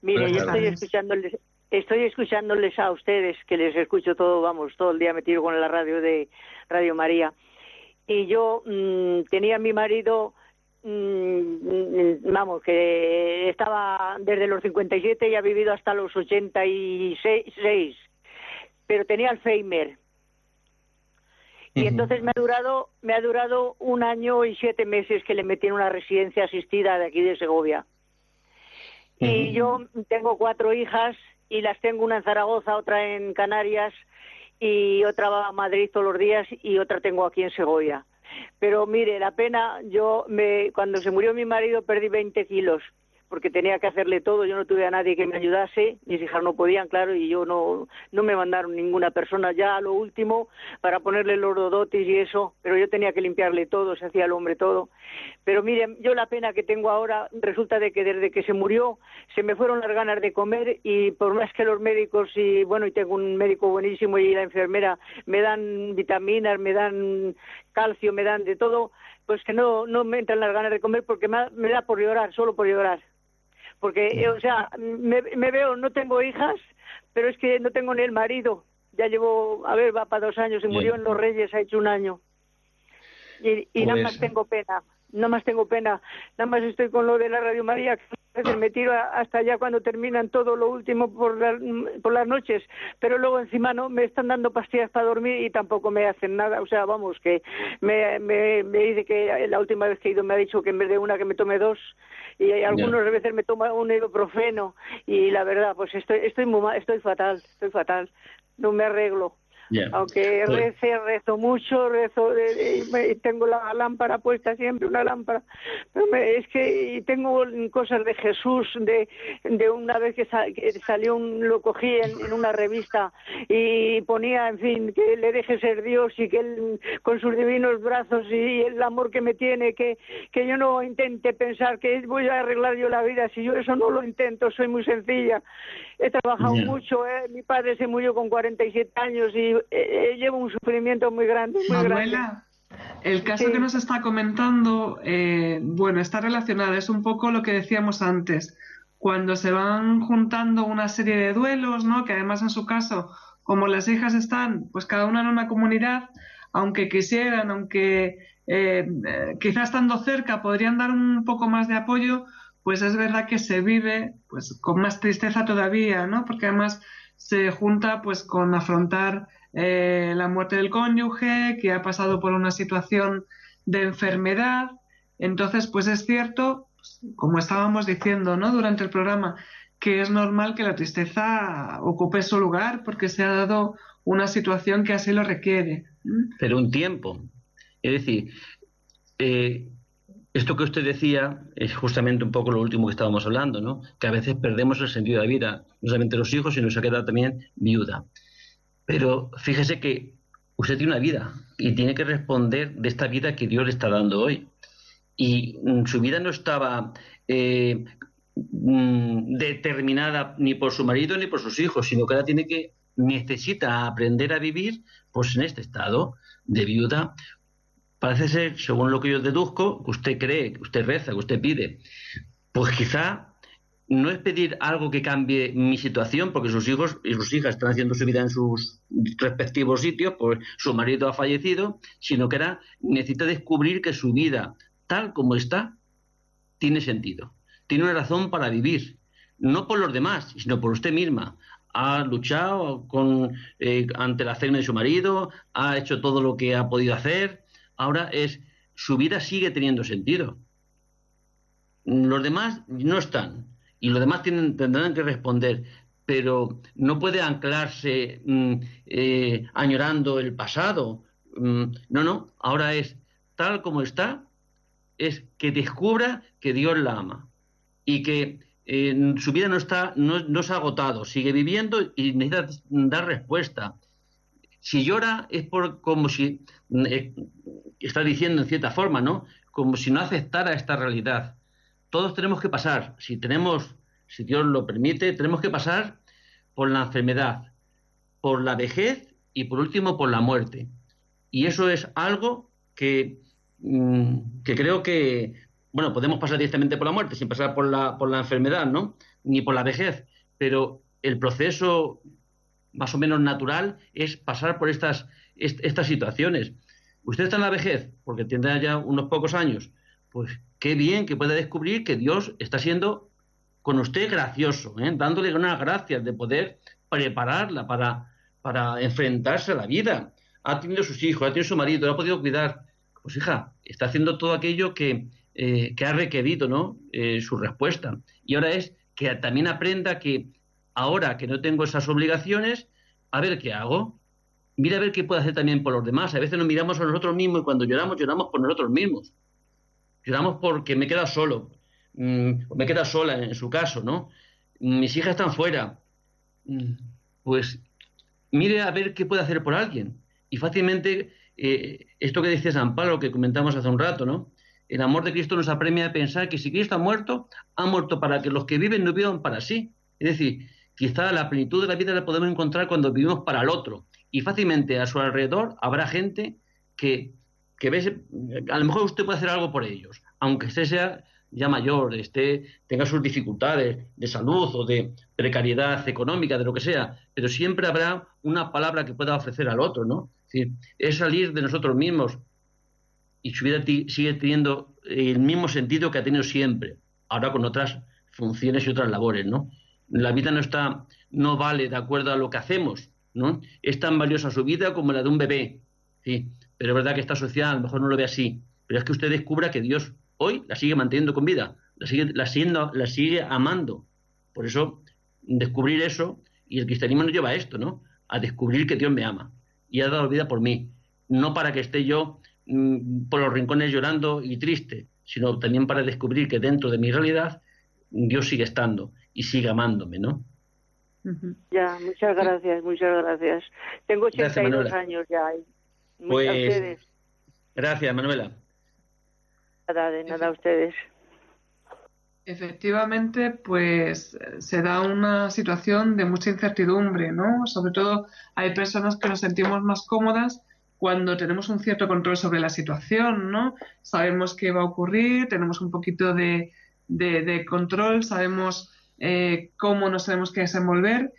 S5: Mire, yo estoy escuchándoles, estoy escuchándoles a ustedes, que les escucho todo, vamos, todo el día metido con la radio de Radio María. Y yo mm, tenía a mi marido, mm, vamos, que estaba desde los 57 y ha vivido hasta los 86, pero tenía Alzheimer y entonces me ha durado me ha durado un año y siete meses que le metí en una residencia asistida de aquí de Segovia. Y yo tengo cuatro hijas y las tengo una en Zaragoza, otra en Canarias y otra va a Madrid todos los días y otra tengo aquí en Segovia. Pero mire, la pena, yo me, cuando se murió mi marido perdí 20 kilos, porque tenía que hacerle todo, yo no tuve a nadie que me ayudase, mis hijas no podían, claro, y yo no, no me mandaron ninguna persona ya a lo último para ponerle los dodotis y eso, pero yo tenía que limpiarle todo, se hacía el hombre todo. Pero miren, yo la pena que tengo ahora resulta de que desde que se murió se me fueron las ganas de comer y por más que los médicos y bueno, y tengo un médico buenísimo y la enfermera me dan vitaminas, me dan calcio, me dan de todo, pues que no, no me entran las ganas de comer porque me, me da por llorar, solo por llorar porque, eh, o sea, me, veo, no tengo hijas, pero es que no tengo ni el marido. Ya llevo, a ver, va para dos años, se murió en Los Reyes, ha hecho un año. Y, y nada pues más tengo pena, nada más tengo pena, nada más estoy con lo de la Radio María, me tiro hasta allá cuando terminan todo lo último por, por las noches, pero luego encima no me están dando pastillas para dormir y tampoco me hacen nada, o sea, vamos, que me, me, me dice que la última vez que he ido me ha dicho que en vez de una que me tome dos y algunas veces me toma un ibuprofeno y la verdad, pues estoy, estoy, muy estoy fatal, estoy fatal, no me arreglo. Aunque pues rezo mucho, rezo, tengo la lámpara puesta siempre, una lámpara. Pero es que tengo cosas de Jesús, de, de una vez que, salió, un, lo cogí en, una revista y ponía, en fin, que le deje ser Dios y que él, con sus divinos brazos y el amor que me tiene, que, que yo no intente pensar que voy a arreglar yo la vida. Si yo eso no lo intento, soy muy sencilla. He trabajado mucho, ¿eh? mi padre se murió con 47 años y eh, eh, llevo un sufrimiento muy grande. Muy
S3: Manuela, el caso que nos está comentando, eh, bueno, está relacionado, es un poco lo que decíamos antes, cuando se van juntando una serie de duelos, ¿no? Que además en su caso, como las hijas están, pues cada una en una comunidad, aunque quisieran, aunque eh, quizás estando cerca podrían dar un poco más de apoyo, pues es verdad que se vive pues con más tristeza todavía, ¿no? Porque además se junta pues con afrontar eh, la muerte del cónyuge, que ha pasado por una situación de enfermedad. Entonces, pues es cierto, pues, como estábamos diciendo ¿no? durante el programa, que es normal que la tristeza ocupe su lugar porque se ha dado una situación que así lo requiere.
S2: Pero un tiempo. Es decir, eh, esto que usted decía es justamente un poco lo último que estábamos hablando, ¿no? Que a veces perdemos el sentido de la vida, no solamente los hijos, sino se queda también viuda. Pero fíjese que usted tiene una vida y tiene que responder de esta vida que Dios le está dando hoy. Y mm, su vida no estaba eh, mm, determinada ni por su marido ni por sus hijos, sino que ahora tiene que necesita aprender a vivir pues en este estado de viuda. Parece ser, según lo que yo deduzco, que usted cree, que usted reza, que usted pide. Pues quizá no es pedir algo que cambie mi situación, porque sus hijos y sus hijas están haciendo su vida en sus respectivos sitios, pues su marido ha fallecido, sino que ahora necesita descubrir que su vida, tal como está, tiene sentido. Tiene una razón para vivir, no por los demás, sino por usted misma. Ha luchado con, eh, ante la cena de su marido, ha hecho todo lo que ha podido hacer. Ahora es, su vida sigue teniendo sentido. Los demás no están y los demás tienen, tendrán que responder, pero no puede anclarse mm, eh, añorando el pasado. Mm, no, no, ahora es tal como está, es que descubra que Dios la ama y que eh, su vida no está, no, no se ha agotado, sigue viviendo y necesita dar respuesta. Si llora es como si mm, eh, está diciendo en cierta forma, ¿no? Como si no aceptara esta realidad todos tenemos que pasar, si tenemos, si Dios lo permite, tenemos que pasar por la enfermedad, por la vejez y por último por la muerte. Y eso es algo que, mm, creo que, bueno, podemos pasar directamente por la muerte sin pasar por la, por la enfermedad, ¿no? Ni por la vejez, pero el proceso más o menos natural es pasar por estas, estas situaciones. Usted está en la vejez, porque tendrá ya unos pocos años, pues qué bien que pueda descubrir que Dios está siendo con usted gracioso, ¿eh? dándole unas gracias de poder prepararla para, para enfrentarse a la vida. Ha tenido sus hijos, ha tenido su marido, lo ha podido cuidar. Pues hija, está haciendo todo aquello que, eh, que ha requerido ¿no? Eh, su respuesta. Y ahora es que también aprenda que ahora que no tengo esas obligaciones, a ver qué hago. Mira a ver qué puedo hacer también por los demás. A veces nos miramos a nosotros mismos y cuando lloramos, lloramos por nosotros mismos lloramos porque me he quedado solo. mm, me queda sola en su caso, ¿no? Mis hijas están fuera. Mm, pues mire a ver qué puede hacer por alguien. Y fácilmente, eh, esto que decía San Pablo, que comentamos hace un rato, ¿no? El amor de Cristo nos apremia a pensar que si Cristo ha muerto, ha muerto para que los que viven no vivan para sí. Es decir, quizá la plenitud de la vida la podemos encontrar cuando vivimos para el otro. Y fácilmente a su alrededor habrá gente que, que ve, a lo mejor usted puede hacer algo por ellos, aunque usted sea ya mayor, esté, tenga sus dificultades de salud o de precariedad económica, de lo que sea, pero siempre habrá una palabra que pueda ofrecer al otro, ¿no? Es, es salir de nosotros mismos y su vida sigue teniendo el mismo sentido que ha tenido siempre, ahora con otras funciones y otras labores, ¿no? La vida no está, no vale de acuerdo a lo que hacemos, ¿no? Es tan valiosa su vida como la de un bebé, ¿sí? Pero es verdad que esta sociedad a lo mejor no lo ve así, pero es que usted descubra que Dios hoy la sigue manteniendo con vida, la sigue, la, siendo, la sigue amando. Por eso, descubrir eso, y el cristianismo nos lleva a esto, ¿no? A descubrir que Dios me ama y ha dado vida por mí. No para que esté yo mm, por los rincones llorando y triste, sino también para descubrir que dentro de mi realidad Dios sigue estando y sigue amándome, ¿no?
S5: Ya, muchas gracias, muchas gracias. Tengo 82 años ya.
S2: Pues, gracias, Manuela.
S5: Nada, de nada a ustedes.
S3: Efectivamente, pues se da una situación de mucha incertidumbre, ¿no? Sobre todo hay personas que nos sentimos más cómodas cuando tenemos un cierto control sobre la situación, ¿no? Sabemos qué va a ocurrir, tenemos un poquito de, de, control, sabemos eh, cómo nos tenemos que desenvolver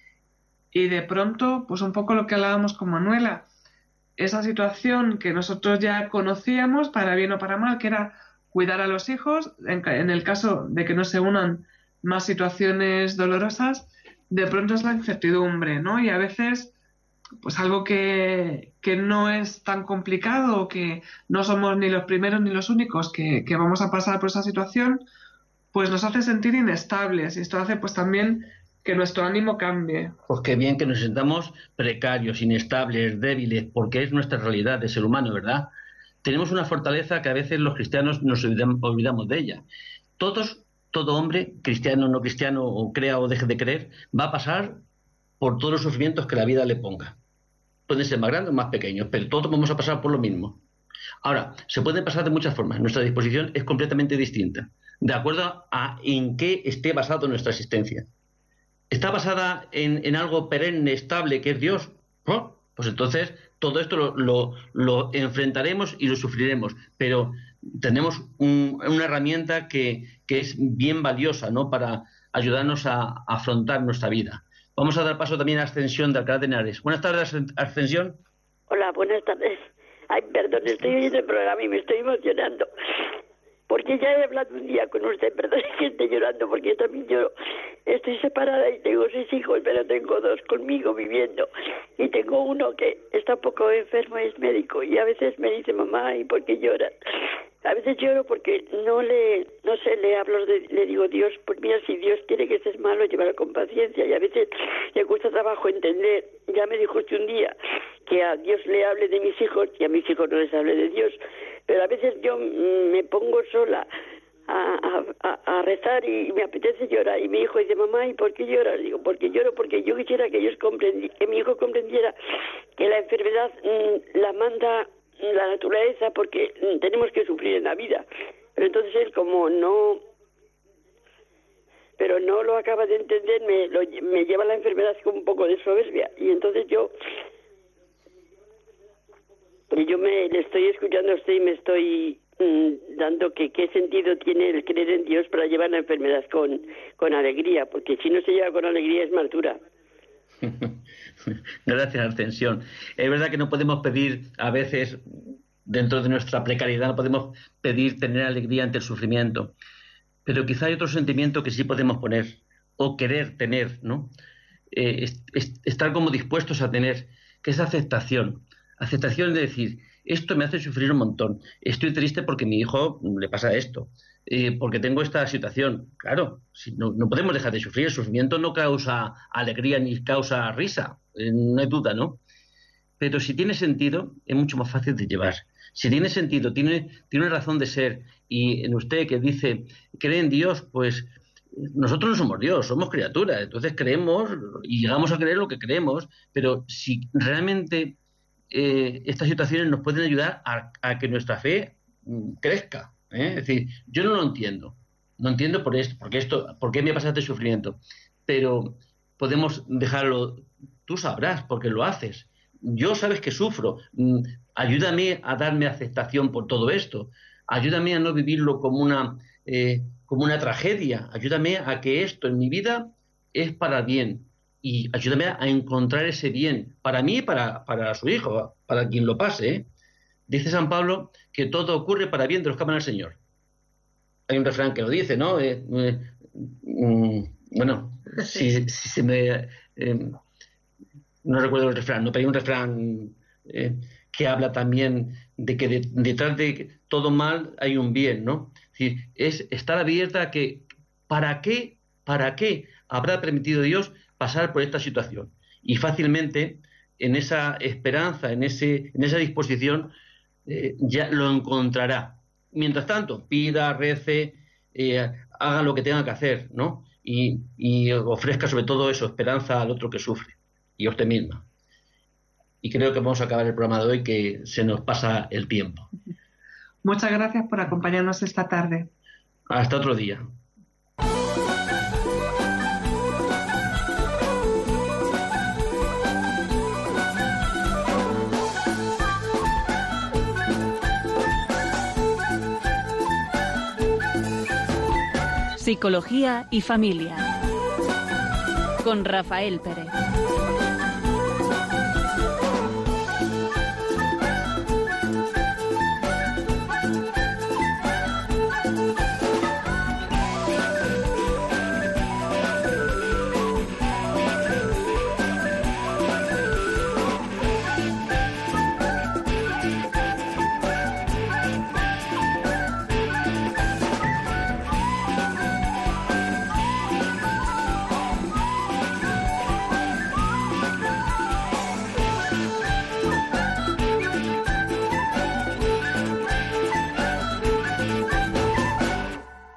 S3: y de pronto, pues un poco lo que hablábamos con Manuela, esa situación que nosotros ya conocíamos, para bien o para mal, que era cuidar a los hijos, en, el caso de que no se unan más situaciones dolorosas, de pronto es la incertidumbre, ¿no? Y a veces, pues algo que, que no es tan complicado, que no somos ni los primeros ni los únicos que, que vamos a pasar por esa situación, pues nos hace sentir inestables y esto hace pues también que nuestro ánimo cambie.
S2: Pues qué bien que nos sentamos precarios, inestables, débiles, porque es nuestra realidad de ser humano, ¿verdad? tenemos una fortaleza que a veces los cristianos nos olvidamos de ella. Todos, todo hombre, cristiano, no cristiano, o crea o deje de creer, va a pasar por todos los sufrimientos que la vida le ponga. Pueden ser más grandes o más pequeños, pero todos vamos a pasar por lo mismo. Ahora, se puede pasar de muchas formas. Nuestra disposición es completamente distinta, de acuerdo a en qué esté basado nuestra existencia. ¿Está basada en, algo perenne, estable, que es Dios? Pues entonces todo esto lo, enfrentaremos y lo sufriremos, pero tenemos una herramienta que, es bien valiosa ¿no? para ayudarnos a, afrontar nuestra vida. Vamos a dar paso también a Ascensión de Alcalá de Henares. Buenas tardes, Ascensión.
S6: Hola, buenas tardes. Ay, perdón, estoy oyendo el programa y me estoy emocionando porque ya he hablado un día con usted, perdón que esté llorando, porque también yo estoy separada y tengo seis hijos, pero tengo dos conmigo viviendo, y tengo uno que está un poco enfermo, es médico, y a veces me dice, mamá, ¿y por qué lloras? A veces lloro porque no le, no sé, le hablo, le digo, Dios, pues mira, si Dios quiere que estés malo, llévalo con paciencia, y a veces le cuesta trabajo entender, ya me dijo usted un día, que a Dios le hable de mis hijos, y a mis hijos no les hable de Dios, pero a veces yo me pongo sola a, rezar y me apetece llorar. Y mi hijo dice mamá y por qué lloras digo porque lloro porque yo quisiera que ellos que mi hijo comprendiera que la enfermedad mm, la manda la naturaleza porque tenemos que sufrir en la vida pero entonces él como no pero no lo acaba de entender me, me lleva la enfermedad con un poco de soberbia y entonces yo y yo me le estoy escuchando a usted y me estoy mm, dando que qué sentido tiene el creer en Dios para llevar la enfermedad con, con alegría, porque si no se lleva con alegría es martura.
S2: Gracias, Ascensión. Es verdad que no podemos pedir a veces, dentro de nuestra precariedad, no podemos pedir tener alegría ante el sufrimiento, pero quizá hay otro sentimiento que sí podemos poner o querer tener, ¿no? Eh, estar como dispuestos a tener, que es aceptación. Aceptación de decir, esto me hace sufrir un montón. Estoy triste porque mi hijo le pasa esto. Eh, porque tengo esta situación. Claro, si no, podemos dejar de sufrir. El sufrimiento no causa alegría ni causa risa. Eh, no hay duda, ¿no? pero si tiene sentido, es mucho más fácil de llevar. Si tiene sentido, tiene, tiene una razón de ser, y en usted que dice, cree en Dios, pues nosotros no somos Dios, somos criaturas, entonces creemos y llegamos a creer lo que creemos, pero si realmente eh, estas situaciones nos pueden ayudar a, que nuestra fe mm, crezca. ¿eh? Es decir, yo no lo entiendo, no entiendo por esto, porque esto, por qué me pasa este sufrimiento, pero podemos dejarlo, tú sabrás, porque lo haces. Yo sabes que sufro, mm, ayúdame a darme aceptación por todo esto, ayúdame a no vivirlo como una eh, como una tragedia. Ayúdame a que esto en mi vida es para bien y ayúdame a encontrar ese bien para mí y para, para su hijo, para quien lo pase. ¿eh? Dice San Pablo que todo ocurre para bien de los que aman al Señor. Hay un refrán que lo dice, ¿no? Eh, mm, bueno, si, se me... no recuerdo el refrán, ¿no? pero hay un refrán que habla también de que detrás de todo mal hay un bien, ¿no? Es estar abierta a que, ¿para qué, para qué habrá permitido Dios pasar por esta situación? Y fácilmente, en esa esperanza, en, ese, en esa disposición, eh, ya lo encontrará. Mientras tanto, pida, rece, eh, haga lo que tenga que hacer, ¿no? Y, y, ofrezca sobre todo eso, esperanza al otro que sufre y a usted misma. Y creo que vamos a acabar el programa de hoy, que se nos pasa el tiempo.
S3: Muchas gracias por acompañarnos esta tarde.
S2: Hasta otro día.
S1: Psicología y familia. Con Rafael Pérez.